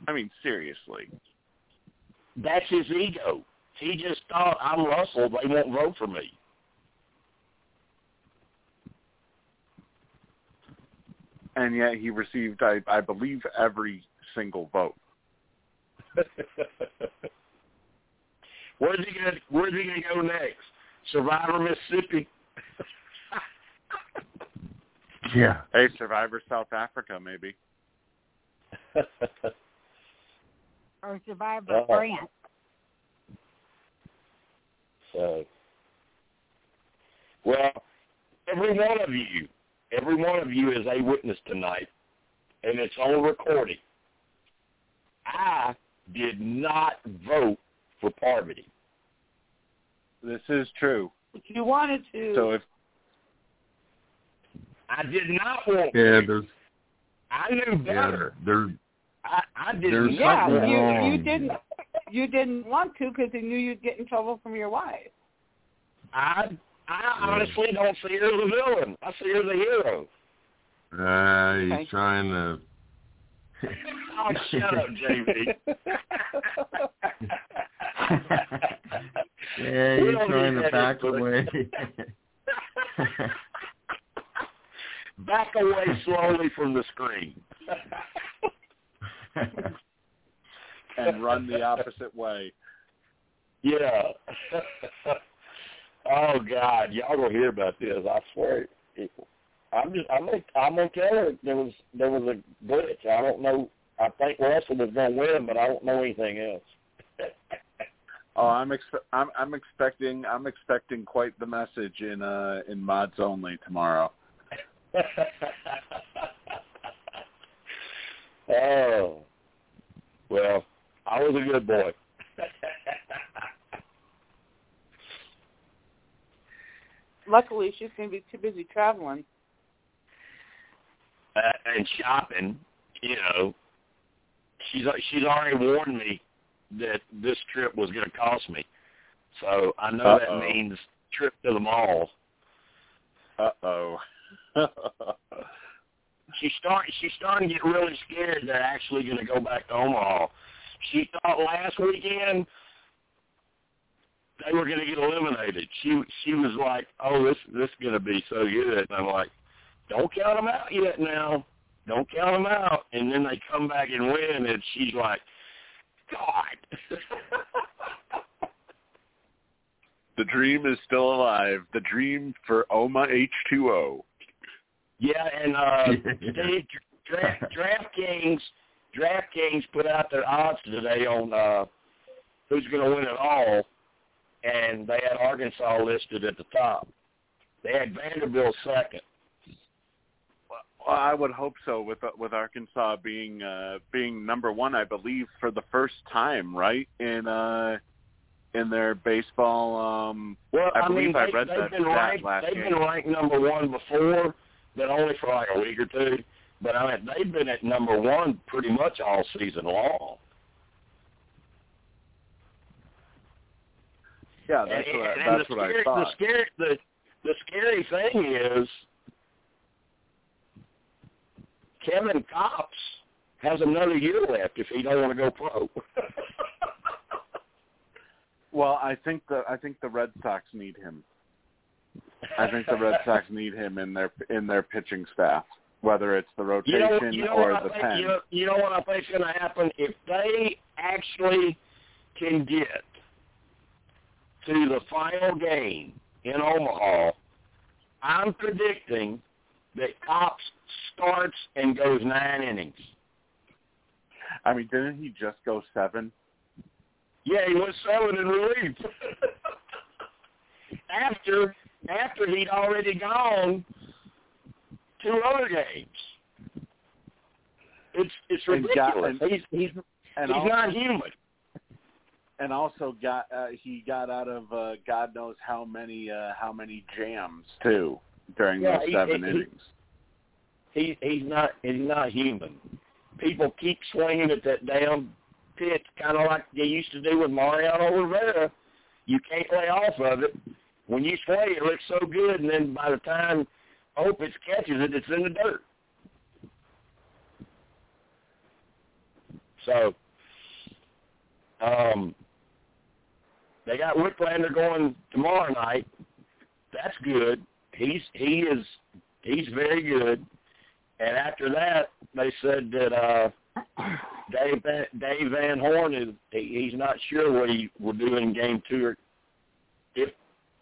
I mean, seriously. That's his ego. He just thought I'm Russell. They won't vote for me. And yet he received, I, I believe, every single vote. where's he gonna Where's he gonna go next? Survivor Mississippi. Yeah. Hey, Survivor South Africa, maybe. Or Survivor Uh-huh. France. So, well, every one of you, every one of you is a witness tonight, and it's on recording. I did not vote for Parvati. This is true. But you wanted to. So if I did not want Yeah, to. there's I knew better. there I, I did There's yeah, you wrong. you didn't you didn't want to because you knew you'd get in trouble from your wife. I I honestly don't see her as a villain. I see her as a hero. uh he's Okay. trying to Oh, shut up, JV. Yeah, We he's trying to back away. Back away slowly from the screen. and run the opposite way. Yeah. oh God, y'all gonna hear about this? I swear. People. I'm just. I'm. I'm her there was there was a glitch. I don't know. I think Russell was gonna win, but I don't know anything else. Oh, I'm expe- I'm I'm expecting I'm expecting quite the message in uh in mods only tomorrow. Oh. Well, I was a good boy. Luckily, she's going to be too busy traveling. uh, and shopping, you know, she's she's already warned me that this trip was going to cost me. So I know Uh-oh. that means trip to the mall. Uh oh. She start she's starting to get really scared they're actually going to go back to Omaha. She thought last weekend they were going to get eliminated. She she was like, "Oh, this this is going to be so good." And I'm like, "Don't count them out yet now. Don't count them out." And then they come back and win, and she's like, "God." the dream is still alive. The dream for Oma H2O. Yeah, and uh, they, Draft, DraftKings, DraftKings put out their odds today on uh, who's going to win it all, and they had Arkansas listed at the top. They had Vanderbilt second. Well, I would hope so with with Arkansas being uh being number 1 I believe for the first time, right? In uh in their baseball um Well, I believe mean, I they, read they've that been stat ranked. last They've game. been ranked number one before, but only for like a week or two. But I mean, they've been at number one pretty much all season long. Yeah, that's and, what I, and that's the what I thought. The scary, the the scary thing is Kevin Kopps has another year left if he don't want to go pro. Well, I think the I think the Red Sox need him. I think the Red Sox need him in their in their pitching staff, whether it's the you rotation know, you know or the think, pen. You know, you know what I think's going to happen if they actually can get to the final game in Omaha. I'm predicting that Kopps starts and goes nine innings. I mean, didn't he just go seven? Yeah, he went seven in relief. after after he'd already gone two other games. It's it's And got- ridiculous. he's he's And he's also, not human. and also got uh, he got out of uh, God knows how many uh, how many jams too during Yeah, those he- seven he- innings. He he's not he's not human. People keep swinging at that damn pitch, kind of like they used to do with Mariano Rivera. You can't lay off of it. When you swing, it looks so good, and then by the time Opitz catches it, it's in the dirt. So, um, they got Wicklander going tomorrow night. That's good. He's he is he's very good. And after that, they said that uh, Dave Dave Van Horn is he, he's not sure what he will do in game two or if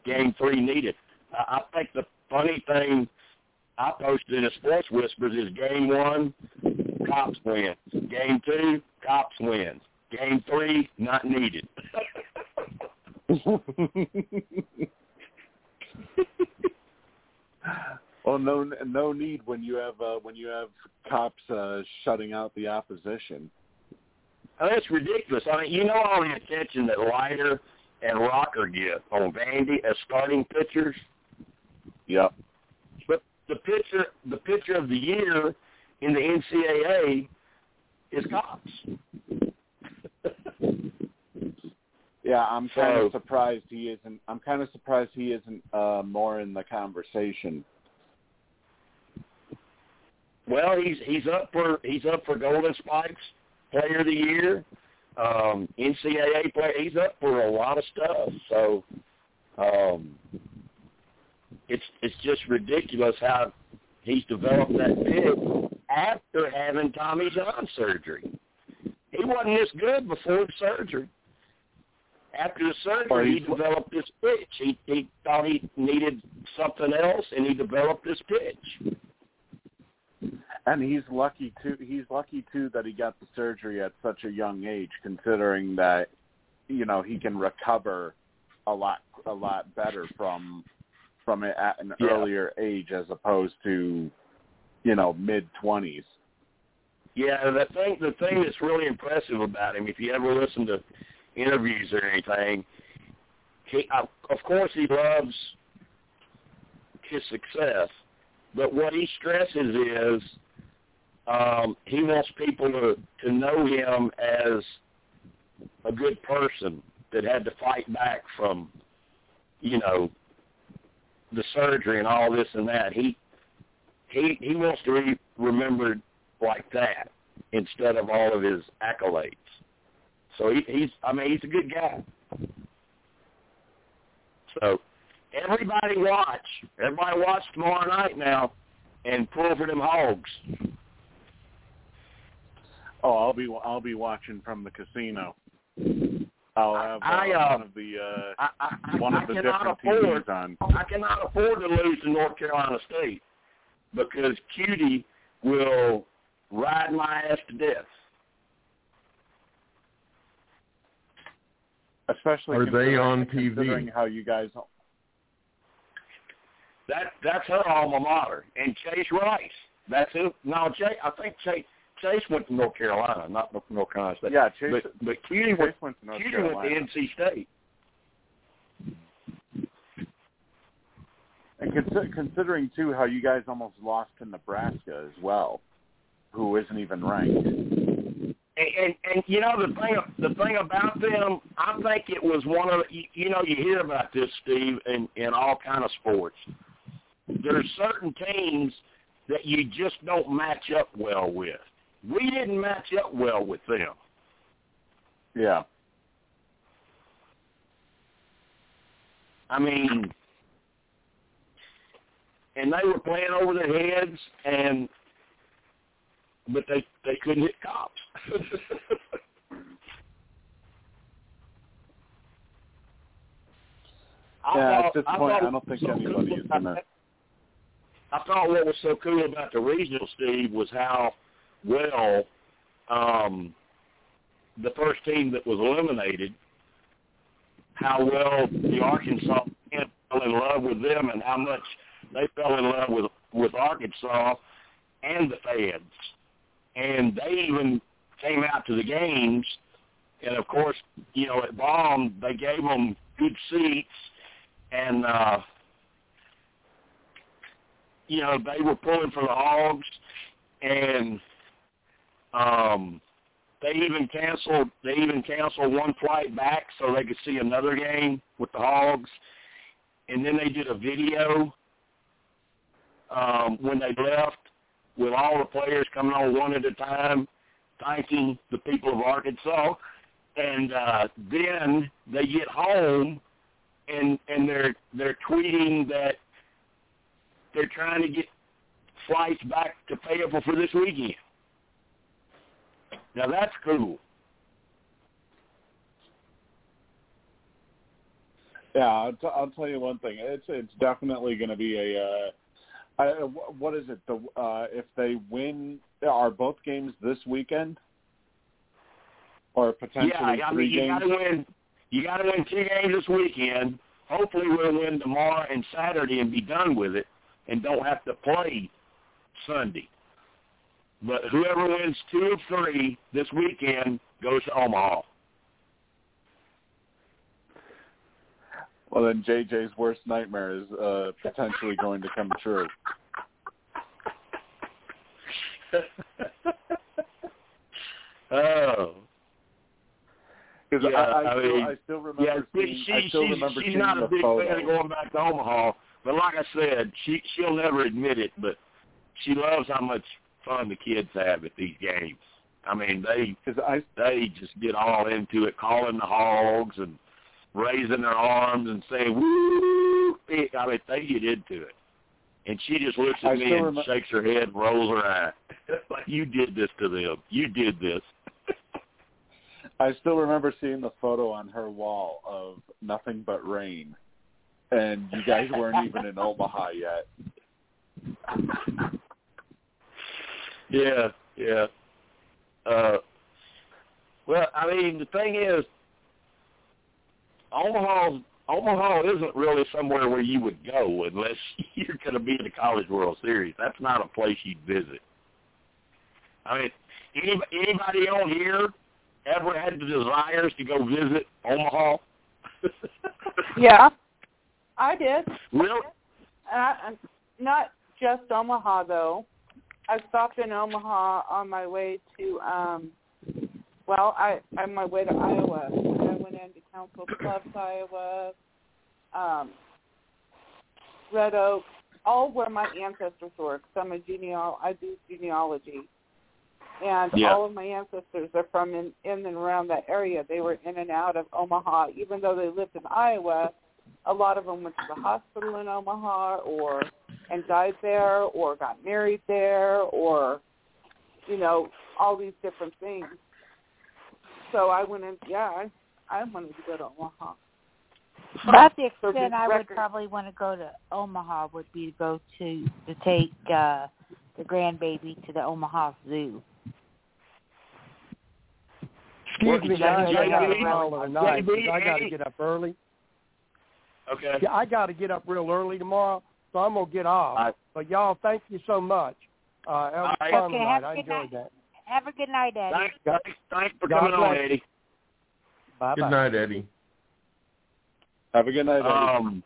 game three needed. I, I think the funny thing I posted in the Sports Whispers is game one, Kopps wins. Game two, Kopps wins. Game three, not needed. Well, no, no need when you have uh, when you have Kopps uh, shutting out the opposition. Oh, that's ridiculous. I mean, you know all the attention that Leiter and Rocker get on Vandy as starting pitchers. Yep. But the pitcher, the pitcher of the year in the NCAA is Kopps. Yeah, I'm kind So- of surprised he isn't. I'm kind of surprised he isn't uh, more in the conversation. Well, he's he's up for he's up for Golden Spikes Player of the Year, um, NCAA player. He's up for a lot of stuff. So um, it's it's just ridiculous how he's developed that pitch after having Tommy John surgery. He wasn't this good before the surgery. After the surgery, he developed this pitch. He he thought he needed something else, and he developed this pitch. And he's lucky too. He's lucky too that he got the surgery at such a young age, considering that you know he can recover a lot a lot better from from it at an Yeah. earlier age as opposed to you know mid twenties. Yeah, the thing the thing that's really impressive about him, if you ever listen to interviews or anything, he of of course he loves his success, but what he stresses is um, he wants people to to know him as a good person that had to fight back from, you know, the surgery and all this and that. He he he wants to be remembered like that instead of all of his accolades. So he, he's I mean he's a good guy. So everybody watch. Everybody watch tomorrow night now and pull for them hogs. Oh, I'll be I'll be watching from the casino. I'll have uh, I, uh, one of the uh, I, I, I, one I of the different afford TVs on. I cannot afford to lose to North Carolina State because Cutie will ride my ass to death. Especially Are they on TV? Considering how you guys That that's her alma mater. And Chase Rice. That's who. No, Chase. I think Chase Chase went to North Carolina, not North North Carolina State. Yeah, Chase- But but Cutie Chase went went to North Cutie went to NC State. And consi- considering too how you guys almost lost to Nebraska as well, who isn't even ranked. And, and and you know the thing the thing about them, I think it was one of you, you know you hear about this Steve in in all kind of sports. There's certain teams that you just don't match up well with. We didn't match up well with them. Yeah. I mean, and they were playing over their heads, and but they they couldn't hit Kopps. Yeah, thought- at this I point, I don't think so anybody cool is gonna. I thought what was so cool about the regional, Steve, was how well um, the first team that was eliminated, how well the Arkansas fans fell in love with them, and how much they fell in love with with Arkansas and the fans, and they even came out to the games. And of course, you know, at Baum, they gave them good seats, and uh, you know, they were pulling for the Hogs, and um, they even canceled. They even canceled one flight back so they could see another game with the Hogs, and then they did a video um, when they left with all the players coming on one at a time, thanking the people of Arkansas, and uh, then they get home and and they're they're tweeting that they're trying to get flights back to Fayetteville for this weekend. Now that's cool. Yeah, I'll, t- I'll tell you one thing. It's it's definitely going to be a. Uh, I, what is it? The uh, if they win, are both games this weekend, or potentially yeah, I mean you games? got to win. You got to win two games this weekend. Hopefully we'll win tomorrow and Saturday and be done with it. and don't have to play Sunday. But whoever wins two of three this weekend goes to Omaha. Well, then JJ's worst nightmare is uh, potentially going to come true. oh. Because Yeah, I, I, I still, mean, I still remember Yeah, seeing, she, I still she's, remember she's seeing not a big photo. fan of going back to Omaha. But like I said, she she'll never admit it, but she loves how much fun the kids have at these games. I mean, they I they just get all into it, calling the hogs and raising their arms and saying "woo." I mean, they get into it, and she just looks at I me and remem- shakes her head and rolls her eye. like you did this to them. You did this. I still remember seeing the photo on her wall of nothing but rain, and you guys weren't even in Omaha yet. Yeah, yeah. Uh, well, I mean, the thing is, Omaha, Omaha isn't really somewhere where you would go unless you're going to be in the College World Series. That's not a place you'd visit. I mean, any, anybody on here ever had the desires to go visit Omaha? Yeah, I did. really? Uh, not just Omaha though. I stopped in Omaha on my way to um well, I on my way to Iowa. I went into Council Bluffs, Iowa, um Red Oak, all where my ancestors were. Cause I'm a geneal I do genealogy. And Yeah. all of my ancestors are from in, in and around that area. They were in and out of Omaha, even though they lived in Iowa. A lot of them went to the hospital in Omaha, or and died there, or got married there, or you know all these different things. So I went in. Yeah, I, I wanted to go to Omaha. About the extent just I would probably want to go to Omaha would be to go to to take uh the grandbaby to the Omaha Zoo. Excuse me, guys. I got to call it a night 'cause I got to get up early. Okay. Yeah, I got to get up real early tomorrow, so I'm gonna get off. All right. But y'all, thank you so much. Uh, that was All right. fun Okay, tonight. have a I good enjoyed night. that. Have a good night, Eddie. Thanks, thanks, thanks for God coming on. Eddie. Bye Good night, Eddie. Have a good night, Eddie. Um,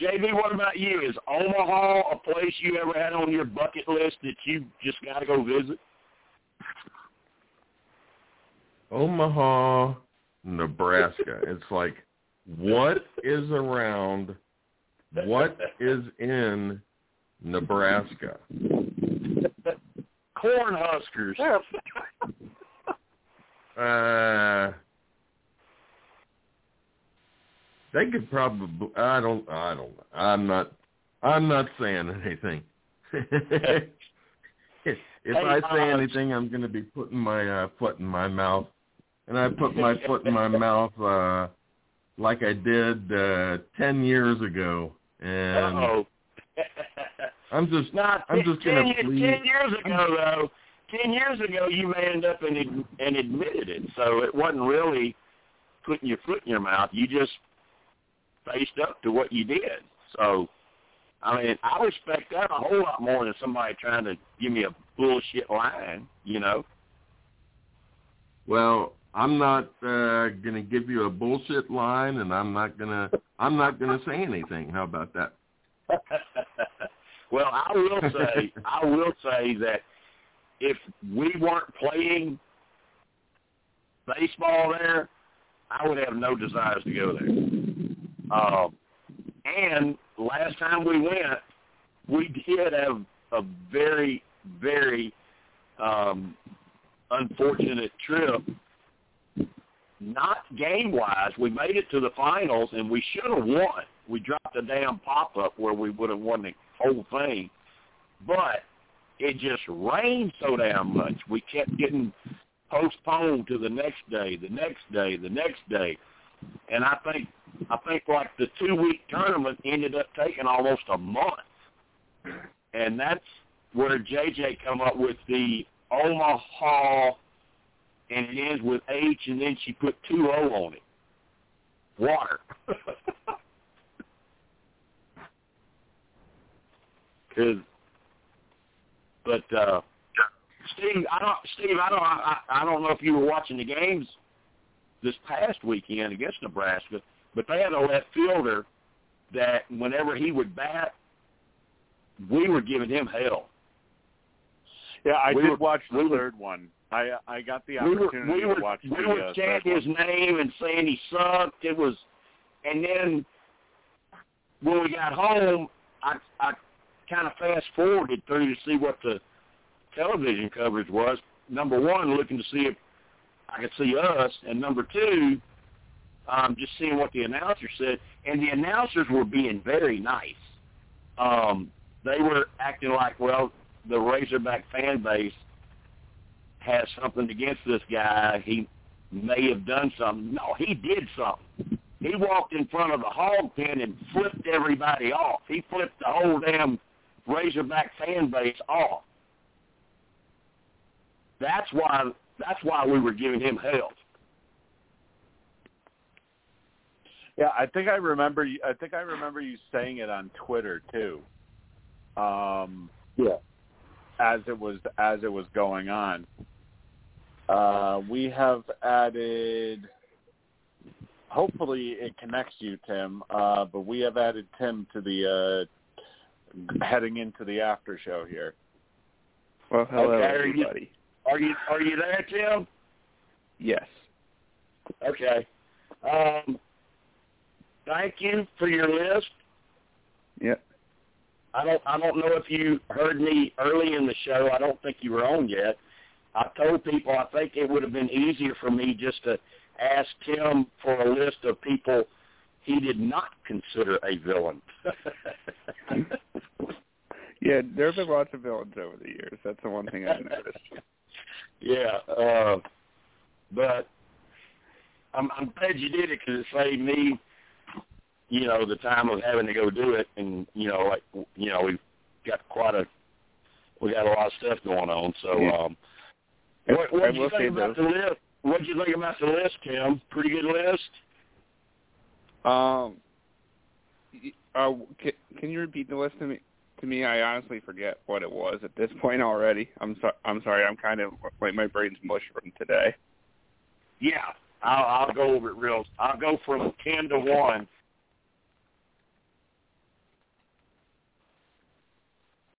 JB, what about you? Is Omaha a place you ever had on your bucket list that you just got to go visit? Omaha, Nebraska. It's like, what is around? What is in Nebraska? Corn huskers. Sure. Uh, they could probably. I don't. I don't. I'm not. I'm not saying anything. if I say uh, anything, I'm going to be putting my uh, foot in my mouth, and I put my foot in my mouth uh, like I did uh, ten years ago, and Uh-oh. I'm just. Now, I'm ten, just gonna ten, ten years ago, though, ten years ago, you manned up and ad- and admitted it. So it wasn't really putting your foot in your mouth. You just faced up to what you did. So, I mean, I respect that a whole lot more than somebody trying to give me a bullshit line. You know. Well, I'm not uh, to give you a bullshit line, and I'm not to. I'm not to say anything. How about that? well, I will say, I will say that if we weren't playing baseball there, I would have no desires to go there. Um, and last time we went, we did have a very, very um, unfortunate trip. Not game wise, we made it to the finals and we should have won. We dropped a damn pop up where we would have won the whole thing, but it just rained so damn much. We kept getting postponed to the next day, the next day, the next day, and I think I think like the two week tournament ended up taking almost a month, and that's where JJ come up with the Omaha, and it ends with H, and then she put two O on it. Water. Cause, but uh, Steve, I don't, Steve, I don't, I, I don't know if you were watching the games this past weekend against Nebraska, but they had a left fielder that whenever he would bat, we were giving him hell. Yeah, I We did were- watch the we were- third one. I I got the we were opportunity we were to watch we the were uh, chanting one. his name and saying he sucked. It was, and then when we got home, I I kind of fast forwarded through to see what the television coverage was. Number one, looking to see if I could see us, and number two, um, just seeing what the announcer said. And the announcers were being very nice. Um, they were acting like, well, the Razorback fan base has something against this guy. He may have done something. No, he did something. He walked in front of the hog pen and flipped everybody off. He flipped the whole damn Razorback fan base off. That's why that's why we were giving him hell. Yeah, I think I remember. you- I think I remember you saying it on Twitter too. Um, Yeah. as it was as it was going on. Uh, we have added. Hopefully, it connects you, Tim. Uh, but we have added Tim to the uh, heading into the after show here. Well, hello Okay, are you- everybody. Are you are you there, Tim? Yes. Okay. Um, thank you for your list. Yep. I don't I don't know if you heard me early in the show. I don't think you were on yet. I told people I think it would have been easier for me just to ask Tim for a list of people he did not consider a villain. Yeah, there have been lots of villains over the years. That's the one thing I've noticed. yeah, uh, but I'm I'm glad you did it because it saved me, you know, the time of having to go do it, and you know, like you know, we've got quite a we got a lot of stuff going on. So, Yeah. um, what what did you think about the list? What do you think about the list, Tim? Pretty good list. Um, uh, can, can you repeat the list to me? To me, I honestly forget what it was at this point already. I'm so, I'm sorry. I'm kind of like my brain's mush from today. Yeah, I'll, I'll go over it real. I'll go from ten to one.